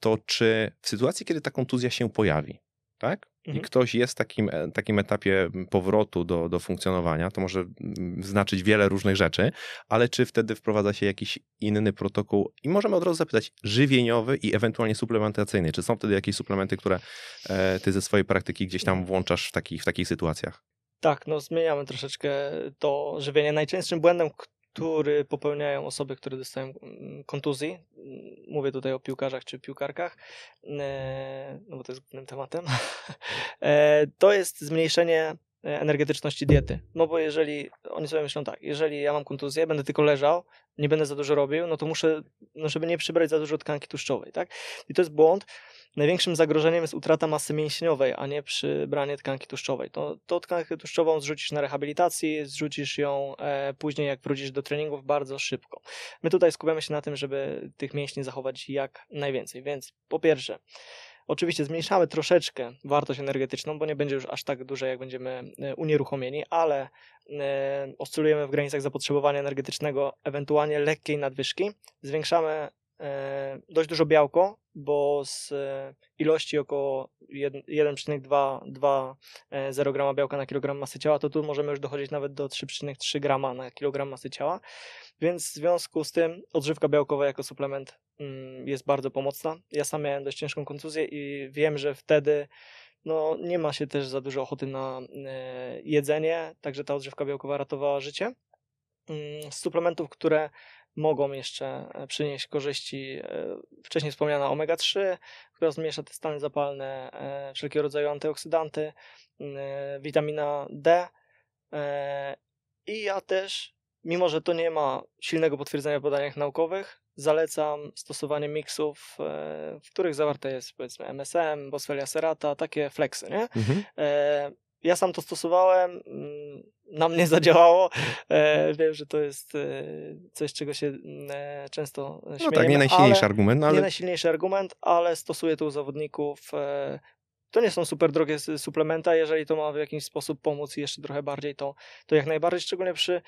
A: to czy w sytuacji, kiedy ta kontuzja się pojawi, tak? I
B: Mhm.
A: ktoś jest w takim, e, takim etapie powrotu do, do funkcjonowania, to może mm, znaczyć wiele różnych rzeczy, ale czy wtedy wprowadza się jakiś inny protokół i możemy od razu zapytać, żywieniowy i ewentualnie suplementacyjny, czy są wtedy jakieś suplementy, które e, ty ze swojej praktyki gdzieś tam włączasz w takich, w takich sytuacjach?
B: Tak, no zmieniamy troszeczkę to żywienie. Najczęstszym błędem, który popełniają osoby, które dostają mm, kontuzji, mm, mówię tutaj o piłkarzach czy piłkarkach, e, no bo to jest głównym tematem, <laughs> e, to jest zmniejszenie energetyczności diety. No bo jeżeli oni sobie myślą tak, jeżeli ja mam kontuzję, będę tylko leżał, nie będę za dużo robił, no to muszę, no żeby nie przybrać za dużo tkanki tłuszczowej, tak? I to jest błąd. Największym zagrożeniem jest utrata masy mięśniowej, a nie przybranie tkanki tłuszczowej. To, to tkankę tłuszczową zrzucisz na rehabilitacji, zrzucisz ją e, później, jak wrócisz do treningów, bardzo szybko. My tutaj skupiamy się na tym, żeby tych mięśni zachować jak najwięcej. Więc po pierwsze, Oczywiście zmniejszamy troszeczkę wartość energetyczną, bo nie będzie już aż tak duża, jak będziemy e, unieruchomieni, ale e, oscylujemy w granicach zapotrzebowania energetycznego, ewentualnie lekkiej nadwyżki. Zwiększamy dość dużo białko, bo z e, ilości około 1,2-0 grama białka na kilogram masy ciała, to tu możemy już dochodzić nawet do 3,3 grama na kilogram masy ciała. Więc w związku z tym odżywka białkowa jako suplement mm, jest bardzo pomocna. Ja sam miałem dość ciężką kontuzję i wiem, że wtedy no, nie ma się też za dużo ochoty na e, jedzenie, także ta odżywka białkowa ratowała życie. Mm, Z suplementów, które mogą jeszcze e, przynieść korzyści, e, wcześniej wspomniana omega-3, która zmniejsza te stany zapalne, e, wszelkiego rodzaju antyoksydanty, mm, witamina D i ja też, mimo że to nie ma silnego potwierdzenia w badaniach naukowych, zalecam stosowanie miksów, w których zawarte jest powiedzmy MSM, Boswellia serrata, takie fleksy, nie?
A: Mhm.
B: Ja sam to stosowałem, mm, na mnie <laughs> zadziałało. E, wiem, że to jest e, coś, czego się mm, e, często śmiejemy.
A: No tak, nie najsilniejszy
B: ale,
A: argument, no
B: Nie
A: ale
B: najsilniejszy argument, ale stosuję to u zawodników. To nie są super drogie suplementa, jeżeli to ma w jakiś sposób pomóc i jeszcze trochę bardziej, to, to jak najbardziej, szczególnie przy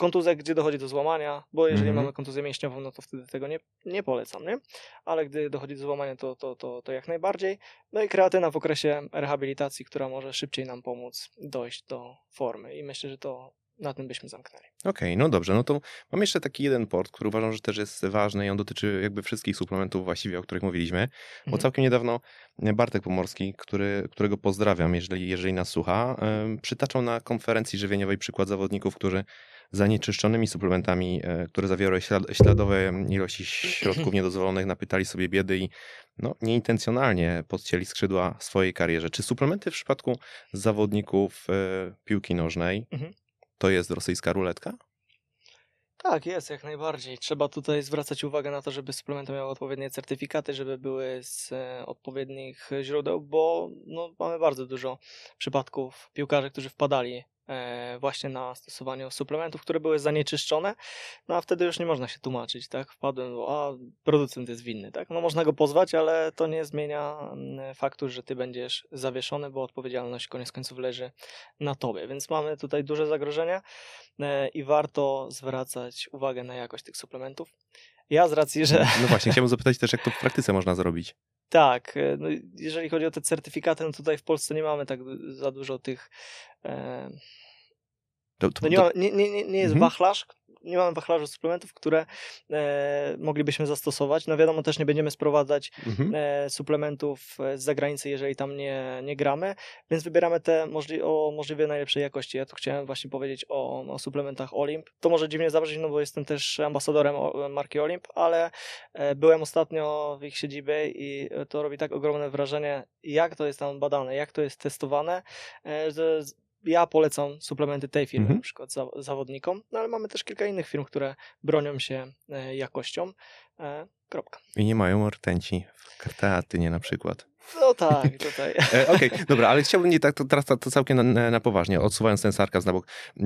B: kontuzjach, gdzie dochodzi do złamania, bo jeżeli
A: Mhm.
B: mamy kontuzję mięśniową, no to wtedy tego nie, nie polecam, nie? Ale gdy dochodzi do złamania, to, to, to, to jak najbardziej. No i kreatyna w okresie rehabilitacji, która może szybciej nam pomóc dojść do formy i myślę, że to na tym byśmy zamknęli.
A: Okej, no dobrze, no to mam jeszcze taki jeden port, który uważam, że też jest ważny i on dotyczy jakby wszystkich suplementów właściwie, o których mówiliśmy, bo
B: Mhm.
A: całkiem niedawno Bartek Pomorski, który, którego pozdrawiam, jeżeli, jeżeli nas słucha, przytaczał na konferencji żywieniowej przykład zawodników, którzy zanieczyszczonymi suplementami, e, które zawierały ślad, śladowe ilości środków <clears throat> niedozwolonych, napytali sobie biedy i no, nieintencjonalnie podcięli skrzydła swojej karierze. Czy suplementy w przypadku zawodników e, piłki nożnej
B: Mhm.
A: to jest rosyjska ruletka?
B: Tak, jest, jak najbardziej. Trzeba tutaj zwracać uwagę na to, żeby suplementy miały odpowiednie certyfikaty, żeby były z e, odpowiednich źródeł, bo no, mamy bardzo dużo przypadków piłkarzy, którzy wpadali właśnie na stosowanie suplementów, które były zanieczyszczone, no a wtedy już nie można się tłumaczyć, tak? Wpadłem, a producent jest winny, tak? No można go pozwać, ale to nie zmienia mm, faktu, że ty będziesz zawieszony, bo odpowiedzialność koniec końców leży na tobie, więc mamy tutaj duże zagrożenie e, i warto zwracać uwagę na jakość tych suplementów. Ja z racji, że
A: No właśnie, chciałbym zapytać też, jak to w praktyce można zrobić.
B: Tak, e, no, jeżeli chodzi o te certyfikaty, no tutaj w Polsce nie mamy tak za dużo tych. E,
A: To, to,
B: no nie, ma, nie, nie, nie- nie jest
A: Mhm.
B: wachlarz, nie mamy wachlarzu suplementów, które e, moglibyśmy zastosować. No wiadomo, też nie będziemy sprowadzać
A: mhm.
B: e, suplementów e, z zagranicy, jeżeli tam nie, nie gramy, więc wybieramy te możli- o możliwie najlepszej jakości. Ja tu chciałem właśnie powiedzieć o, o suplementach Olimp. To może dziwnie zabrzmieć, no bo jestem też ambasadorem o- marki Olimp, ale e, byłem ostatnio w ich siedzibie i to robi tak ogromne wrażenie, jak to jest tam badane, jak to jest testowane, e, że ja polecam suplementy tej firmy
A: Mhm.
B: na przykład za, zawodnikom, no ale mamy też kilka innych firm, które bronią się e, jakością. E, kropka.
A: I nie mają rtęci w kreatynie na przykład.
B: No tak, tutaj. <laughs>
A: E, Okej, dobra, ale chciałbym nie tak, to teraz to, to całkiem na, na, na poważnie, odsuwając ten sarkazm na bok. E,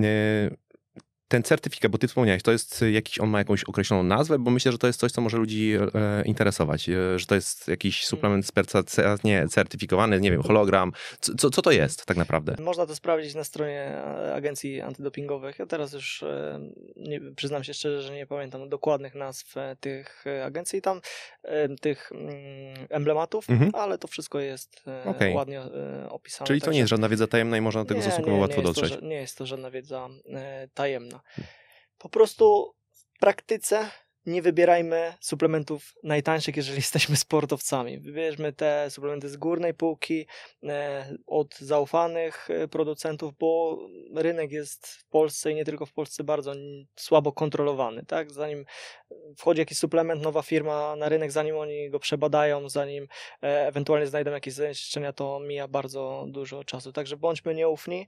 A: ten certyfikat, bo ty wspomniałeś, to jest jakiś, on ma jakąś określoną nazwę, bo myślę, że to jest coś, co może ludzi e, interesować, e, że to jest jakiś suplement sperca, nie, certyfikowany, nie wiem, hologram. Co, co, co to jest tak naprawdę?
B: Można to sprawdzić na stronie e, agencji antydopingowych. Ja teraz już e, nie, przyznam się szczerze, że nie pamiętam dokładnych nazw e, tych e, agencji tam, tych mm, emblematów,
A: Mhm.
B: ale to wszystko jest
A: Okej.
B: ładnie opisane.
A: Czyli to nie jest żadna wiedza tajemna i można do tego
B: Nie,
A: stosunkowo
B: nie,
A: łatwo dotrzeć.
B: To, nie jest to żadna wiedza e, tajemna. Po prostu w praktyce nie wybierajmy suplementów najtańszych, jeżeli <laughs> jesteśmy sportowcami. Wybierzmy te suplementy z górnej półki, e, od zaufanych e, producentów, bo rynek jest w Polsce i nie tylko w Polsce bardzo słabo kontrolowany. Tak? Zanim wchodzi jakiś suplement, nowa firma na rynek, zanim oni go przebadają, zanim e, ewentualnie znajdą jakieś zanieczyszczenia, to mija bardzo dużo czasu. Także bądźmy nieufni.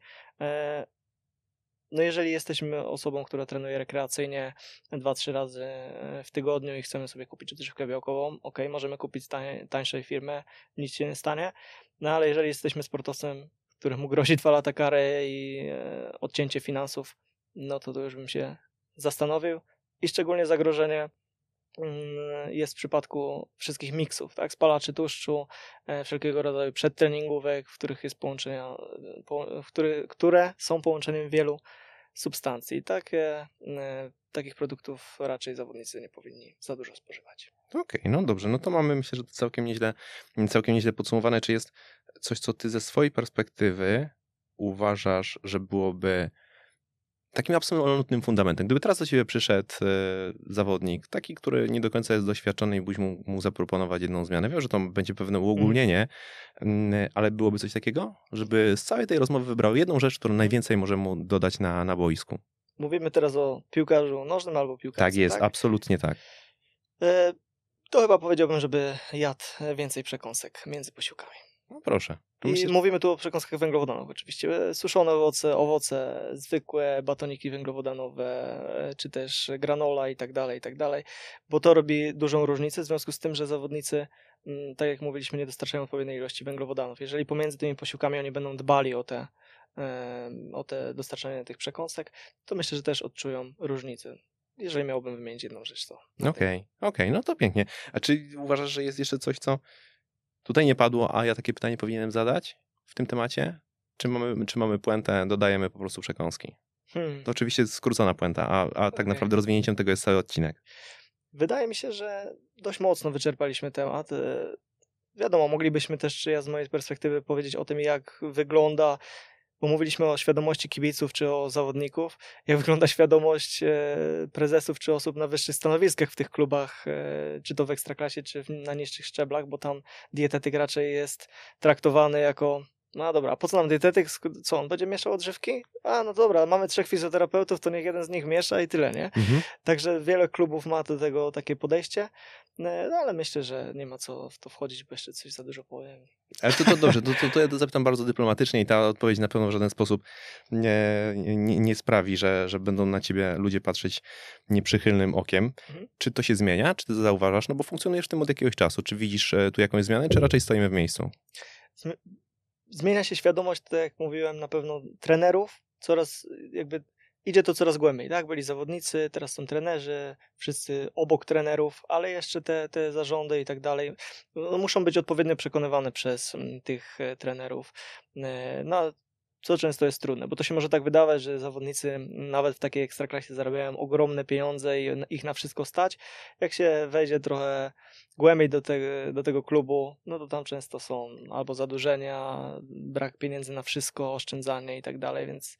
B: No jeżeli jesteśmy osobą, która trenuje rekreacyjnie 2-3 razy e, w tygodniu i chcemy sobie kupić odżywkę białkową, ok, możemy kupić tań, tańszej firmy, nic się nie stanie. No ale jeżeli jesteśmy sportowcem, któremu <laughs> grozi 2 lata kary i e, odcięcie finansów, no to to już bym się zastanowił. I szczególnie zagrożenie jest w przypadku wszystkich miksów, tak? Spalaczy tłuszczu, e, wszelkiego rodzaju przedtreningówek, w których jest połączenia, e, który, które są połączeniem wielu substancji. Takie, e, takich produktów raczej zawodnicy nie powinni za dużo spożywać.
A: Okej, no dobrze, no to mamy myślę, że to całkiem nieźle, całkiem nieźle podsumowane. Czy jest coś, co ty ze swojej perspektywy uważasz, że byłoby takim absolutnym fundamentem? Gdyby teraz do ciebie przyszedł e, zawodnik, taki, który nie do końca jest doświadczony i byś mu, mu zaproponować jedną zmianę, wiem, że to będzie pewne uogólnienie, mm, ale byłoby coś takiego, żeby z całej tej rozmowy wybrał jedną rzecz, którą najwięcej może mu dodać na, na boisku.
B: Mówimy teraz o piłkarzu nożnym albo piłkarzu.
A: Tak jest, absolutnie tak.
B: E, To chyba powiedziałbym, żeby jadł więcej przekąsek między posiłkami.
A: No proszę.
B: I
A: myślę, że-
B: mówimy tu o przekąskach węglowodanowych oczywiście. E, Suszone owoce, owoce, zwykłe batoniki węglowodanowe, e, czy też granola i tak dalej, i tak dalej, bo to robi dużą różnicę w związku z tym, że zawodnicy, mm, tak jak mówiliśmy, nie dostarczają odpowiedniej ilości węglowodanów. Jeżeli pomiędzy tymi posiłkami oni będą dbali o te, o te dostarczanie tych przekąsek, to myślę, że też odczują różnicę. Jeżeli miałbym wymienić jedną rzecz, to.
A: Okej,
B: tym.
A: okej, no to pięknie. A czy uważasz, że jest jeszcze coś, co Tutaj nie padło, a ja takie pytanie powinienem zadać w tym temacie? Czy mamy, czy mamy puentę, dodajemy po prostu przekąski?
B: Hmm.
A: To oczywiście skrócona puenta, a, a tak
B: Okej.
A: naprawdę rozwinięciem tego jest cały odcinek.
B: Wydaje mi się, że dość mocno wyczerpaliśmy temat. Wiadomo, moglibyśmy też, czy ja z mojej perspektywy, powiedzieć o tym, jak wygląda, bo mówiliśmy o świadomości kibiców czy o zawodników, jak wygląda świadomość e, prezesów czy osób na wyższych stanowiskach w tych klubach, e, czy to w ekstraklasie, czy na niższych szczeblach, bo tam dietetyk raczej jest traktowany jako. No dobra, a po co nam dietetyk? Co, on będzie mieszał odżywki? A, no dobra, mamy trzech fizjoterapeutów, to niech jeden z nich miesza i tyle, nie? Także wiele klubów ma do tego takie podejście, e, no ale myślę, że nie ma co w to wchodzić, bo jeszcze coś za dużo powiem.
A: Ale to, to dobrze, to, to, to ja to zapytam bardzo dyplomatycznie i ta odpowiedź na pewno w żaden sposób nie, nie, nie sprawi, że, że będą na ciebie ludzie patrzeć nieprzychylnym okiem.
B: Mhm.
A: Czy to się zmienia? Czy ty to zauważasz? No bo funkcjonujesz w tym od jakiegoś czasu. Czy widzisz e, tu jakąś zmianę, czy raczej stoimy w miejscu?
B: Zmienia się świadomość, tak jak mówiłem, na pewno trenerów, coraz jakby idzie to coraz głębiej, tak? Byli zawodnicy, teraz są trenerzy, wszyscy obok trenerów, ale jeszcze te, te zarządy i tak dalej no, muszą być odpowiednio przekonywane przez mm, tych e, trenerów. E, No, co często jest trudne, bo to się może tak wydawać, że zawodnicy nawet w takiej ekstraklasie zarabiają ogromne pieniądze i ich na wszystko stać. Jak się wejdzie trochę głębiej do, te, do tego klubu, no to tam często są albo zadłużenia, brak pieniędzy na wszystko, oszczędzanie i tak dalej, więc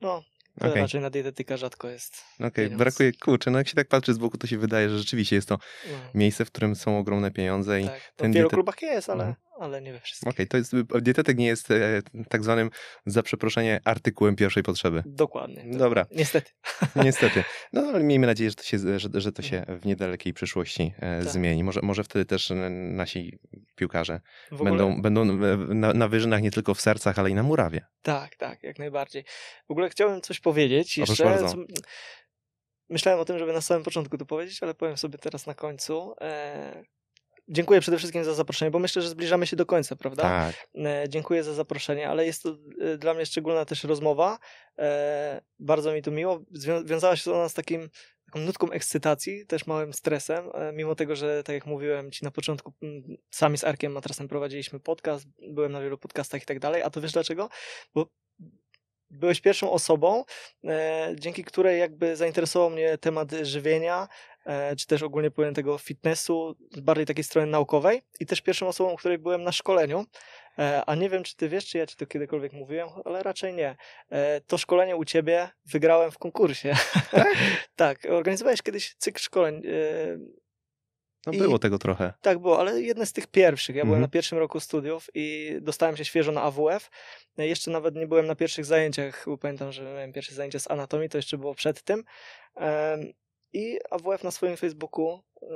B: no, to
A: Okej.
B: raczej na dietetyka rzadko jest.
A: Okej,
B: pieniądz.
A: brakuje, kurczę, no jak się tak patrzy z boku, to się wydaje, że rzeczywiście jest to
B: No,
A: miejsce, w którym są ogromne pieniądze i
B: tak. no,
A: ten
B: w wielu
A: dietet-
B: klubach jest, ale,
A: Mhm.
B: Ale nie we wszystkich.
A: Okej, to jest, dietetyk nie jest e, tak zwanym, za przeproszenie, artykułem pierwszej potrzeby.
B: Dokładnie. dokładnie.
A: Dobra.
B: Niestety. <laughs>
A: Niestety. No ale miejmy nadzieję, że to się, że, że to się w niedalekiej przyszłości e,
B: Tak.
A: zmieni. Może, może wtedy też e, nasi piłkarze
B: ogóle,
A: będą, będą e, na, na wyżynach nie tylko w sercach, ale i na murawie.
B: Tak, tak, jak najbardziej. W ogóle chciałem coś powiedzieć jeszcze.
A: bardzo.
B: co- Myślałem o tym, żeby na samym początku to powiedzieć, ale powiem sobie teraz na końcu. E... Dziękuję przede wszystkim za zaproszenie, bo myślę, że zbliżamy się do końca, prawda?
A: Tak.
B: E, Dziękuję za zaproszenie, ale jest to e, dla mnie szczególna też rozmowa. E, Bardzo mi to miło. Wiązała się ona z takim taką nutką ekscytacji, też małym stresem, mimo tego, że tak jak mówiłem ci na początku, sami z Arkiem Matrasem prowadziliśmy podcast, byłem na wielu podcastach i tak dalej, a to wiesz dlaczego? Bo byłeś pierwszą osobą, e, dzięki której jakby zainteresował mnie temat żywienia, czy też ogólnie powiem tego fitnessu, bardziej takiej strony naukowej i też pierwszą osobą, u której byłem na szkoleniu, e, a nie wiem, czy ty wiesz, czy ja ci to kiedykolwiek mówiłem, ale raczej nie. E, to szkolenie u ciebie wygrałem w konkursie.
A: Tak? <laughs>
B: tak, organizowałeś kiedyś cykl szkoleń. e,
A: No
B: I-
A: było tego trochę.
B: tak było, ale jedne z tych pierwszych. Ja byłem
A: Mhm.
B: na pierwszym roku studiów i dostałem się świeżo na AWF. E, Jeszcze nawet nie byłem na pierwszych zajęciach, bo pamiętam, że miałem pierwsze zajęcie z anatomii, to jeszcze było przed tym. I AWF na swoim Facebooku em,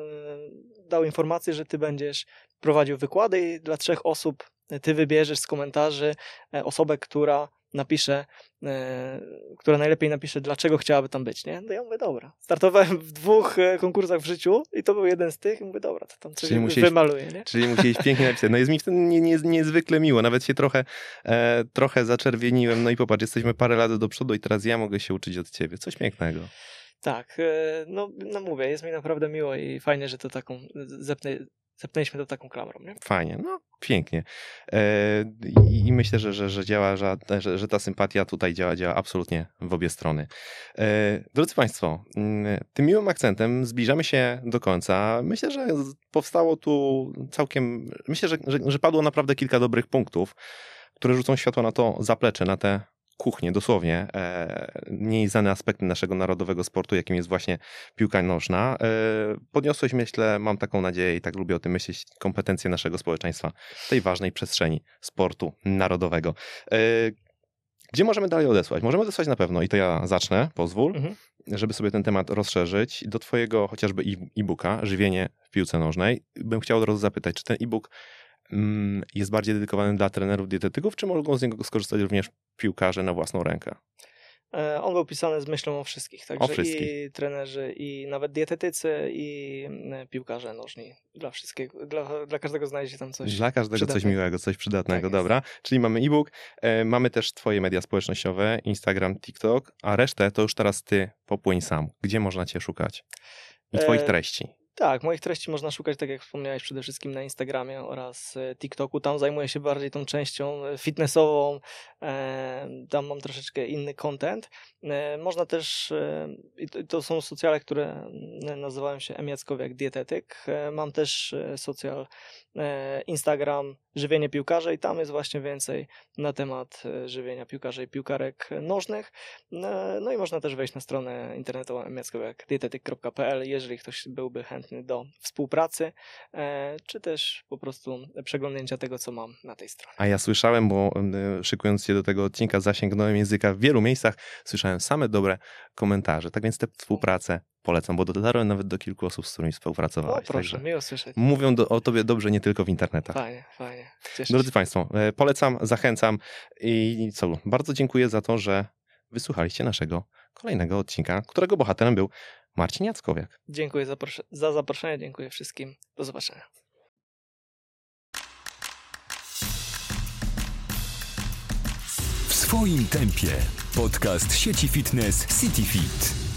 B: dał informację, że ty będziesz prowadził wykłady i dla trzech osób ty wybierzesz z komentarzy e, osobę, która napisze, e, która najlepiej napisze, dlaczego chciałaby tam być, nie? No ja mówię, dobra. Startowałem w dwóch e, konkursach w życiu i to był jeden z tych i mówię, dobra, to tam coś wymaluję, nie?
A: Czyli musieliś pięknie napisać. No jest mi w tym nie, nie, niezwykle miło. Nawet się trochę, e, trochę zaczerwieniłem. No i popatrz, jesteśmy parę lat do przodu i teraz ja mogę się uczyć od ciebie. Coś pięknego.
B: Tak, e, no, no mówię, jest mi naprawdę miło i fajnie, że to taką, zepnę, zepnęliśmy to taką klamrą, nie?
A: Fajnie, no pięknie. E, i, myślę, że, że, że działa, że, że, ta sympatia tutaj działa, działa absolutnie w obie strony. E, drodzy Państwo, mm, tym miłym akcentem zbliżamy się do końca. Myślę, że powstało tu całkiem, myślę, że, że, że padło naprawdę kilka dobrych punktów, które rzucą światło na to zaplecze, na te kuchnie, dosłownie, e, mniej znane aspekty naszego narodowego sportu, jakim jest właśnie piłka nożna. E, podniosłeś, myślę, mam taką nadzieję i tak lubię o tym myśleć, kompetencje naszego społeczeństwa w tej ważnej przestrzeni sportu narodowego. E, gdzie możemy dalej odesłać? Możemy odesłać na pewno, i to ja zacznę, pozwól,
B: Mhm.
A: żeby sobie ten temat rozszerzyć, do twojego chociażby e-booka, Żywienie w piłce nożnej. Bym chciał od razu zapytać, czy ten e-book jest bardziej dedykowany dla trenerów, dietetyków, czy mogą z niego skorzystać również piłkarze na własną rękę?
B: E, On był pisany z myślą o wszystkich, także
A: wszystkich.
B: i trenerzy, i nawet dietetycy, i mm, piłkarze nożni. Dla wszystkiego, dla, dla każdego znajdzie się tam coś.
A: Dla każdego coś
B: przydatnego.
A: miłego, coś przydatnego,
B: Tak jest.
A: dobra. Czyli mamy e-book, e, mamy też twoje media społecznościowe, Instagram, TikTok, a resztę to już teraz ty popłyń sam. Gdzie można cię szukać? I twoich
B: E,
A: treści.
B: Tak, moich treści można szukać, tak jak wspomniałeś, przede wszystkim na Instagramie oraz e, TikToku. Tam zajmuję się bardziej tą częścią e, fitnessową. E, tam mam troszeczkę inny content. Można też, to są socjale, które nazywają się M. Jackowiak Dietetyk. Mam też socjal Instagram Żywienie Piłkarza i tam jest właśnie więcej na temat żywienia piłkarzy i piłkarek nożnych. No i można też wejść na stronę internetową mjackowiakdietetyk.pl, jeżeli ktoś byłby chętny chętny do współpracy, e, czy też po prostu przeglądnięcia tego, co mam na tej stronie.
A: A ja słyszałem, bo e, szykując się do tego odcinka, zasięgnąłem języka w wielu miejscach, słyszałem same dobre komentarze. Tak więc tę współpracę polecam, bo dotarłem nawet do kilku osób, z którymi współpracowałeś.
B: O, proszę, miło słyszeć.
A: Mówią do, o tobie dobrze nie tylko w internetach.
B: Fajnie, fajnie. Cieszę
A: Drodzy
B: się.
A: Państwo, e, polecam, zachęcam i co, bardzo dziękuję za to, że wysłuchaliście naszego kolejnego odcinka, którego bohaterem był Marcin Jackowiak.
B: Dziękuję za, za zaproszenie, dziękuję wszystkim. Do zobaczenia.
C: W swoim tempie. Podcast sieci fitness CityFit.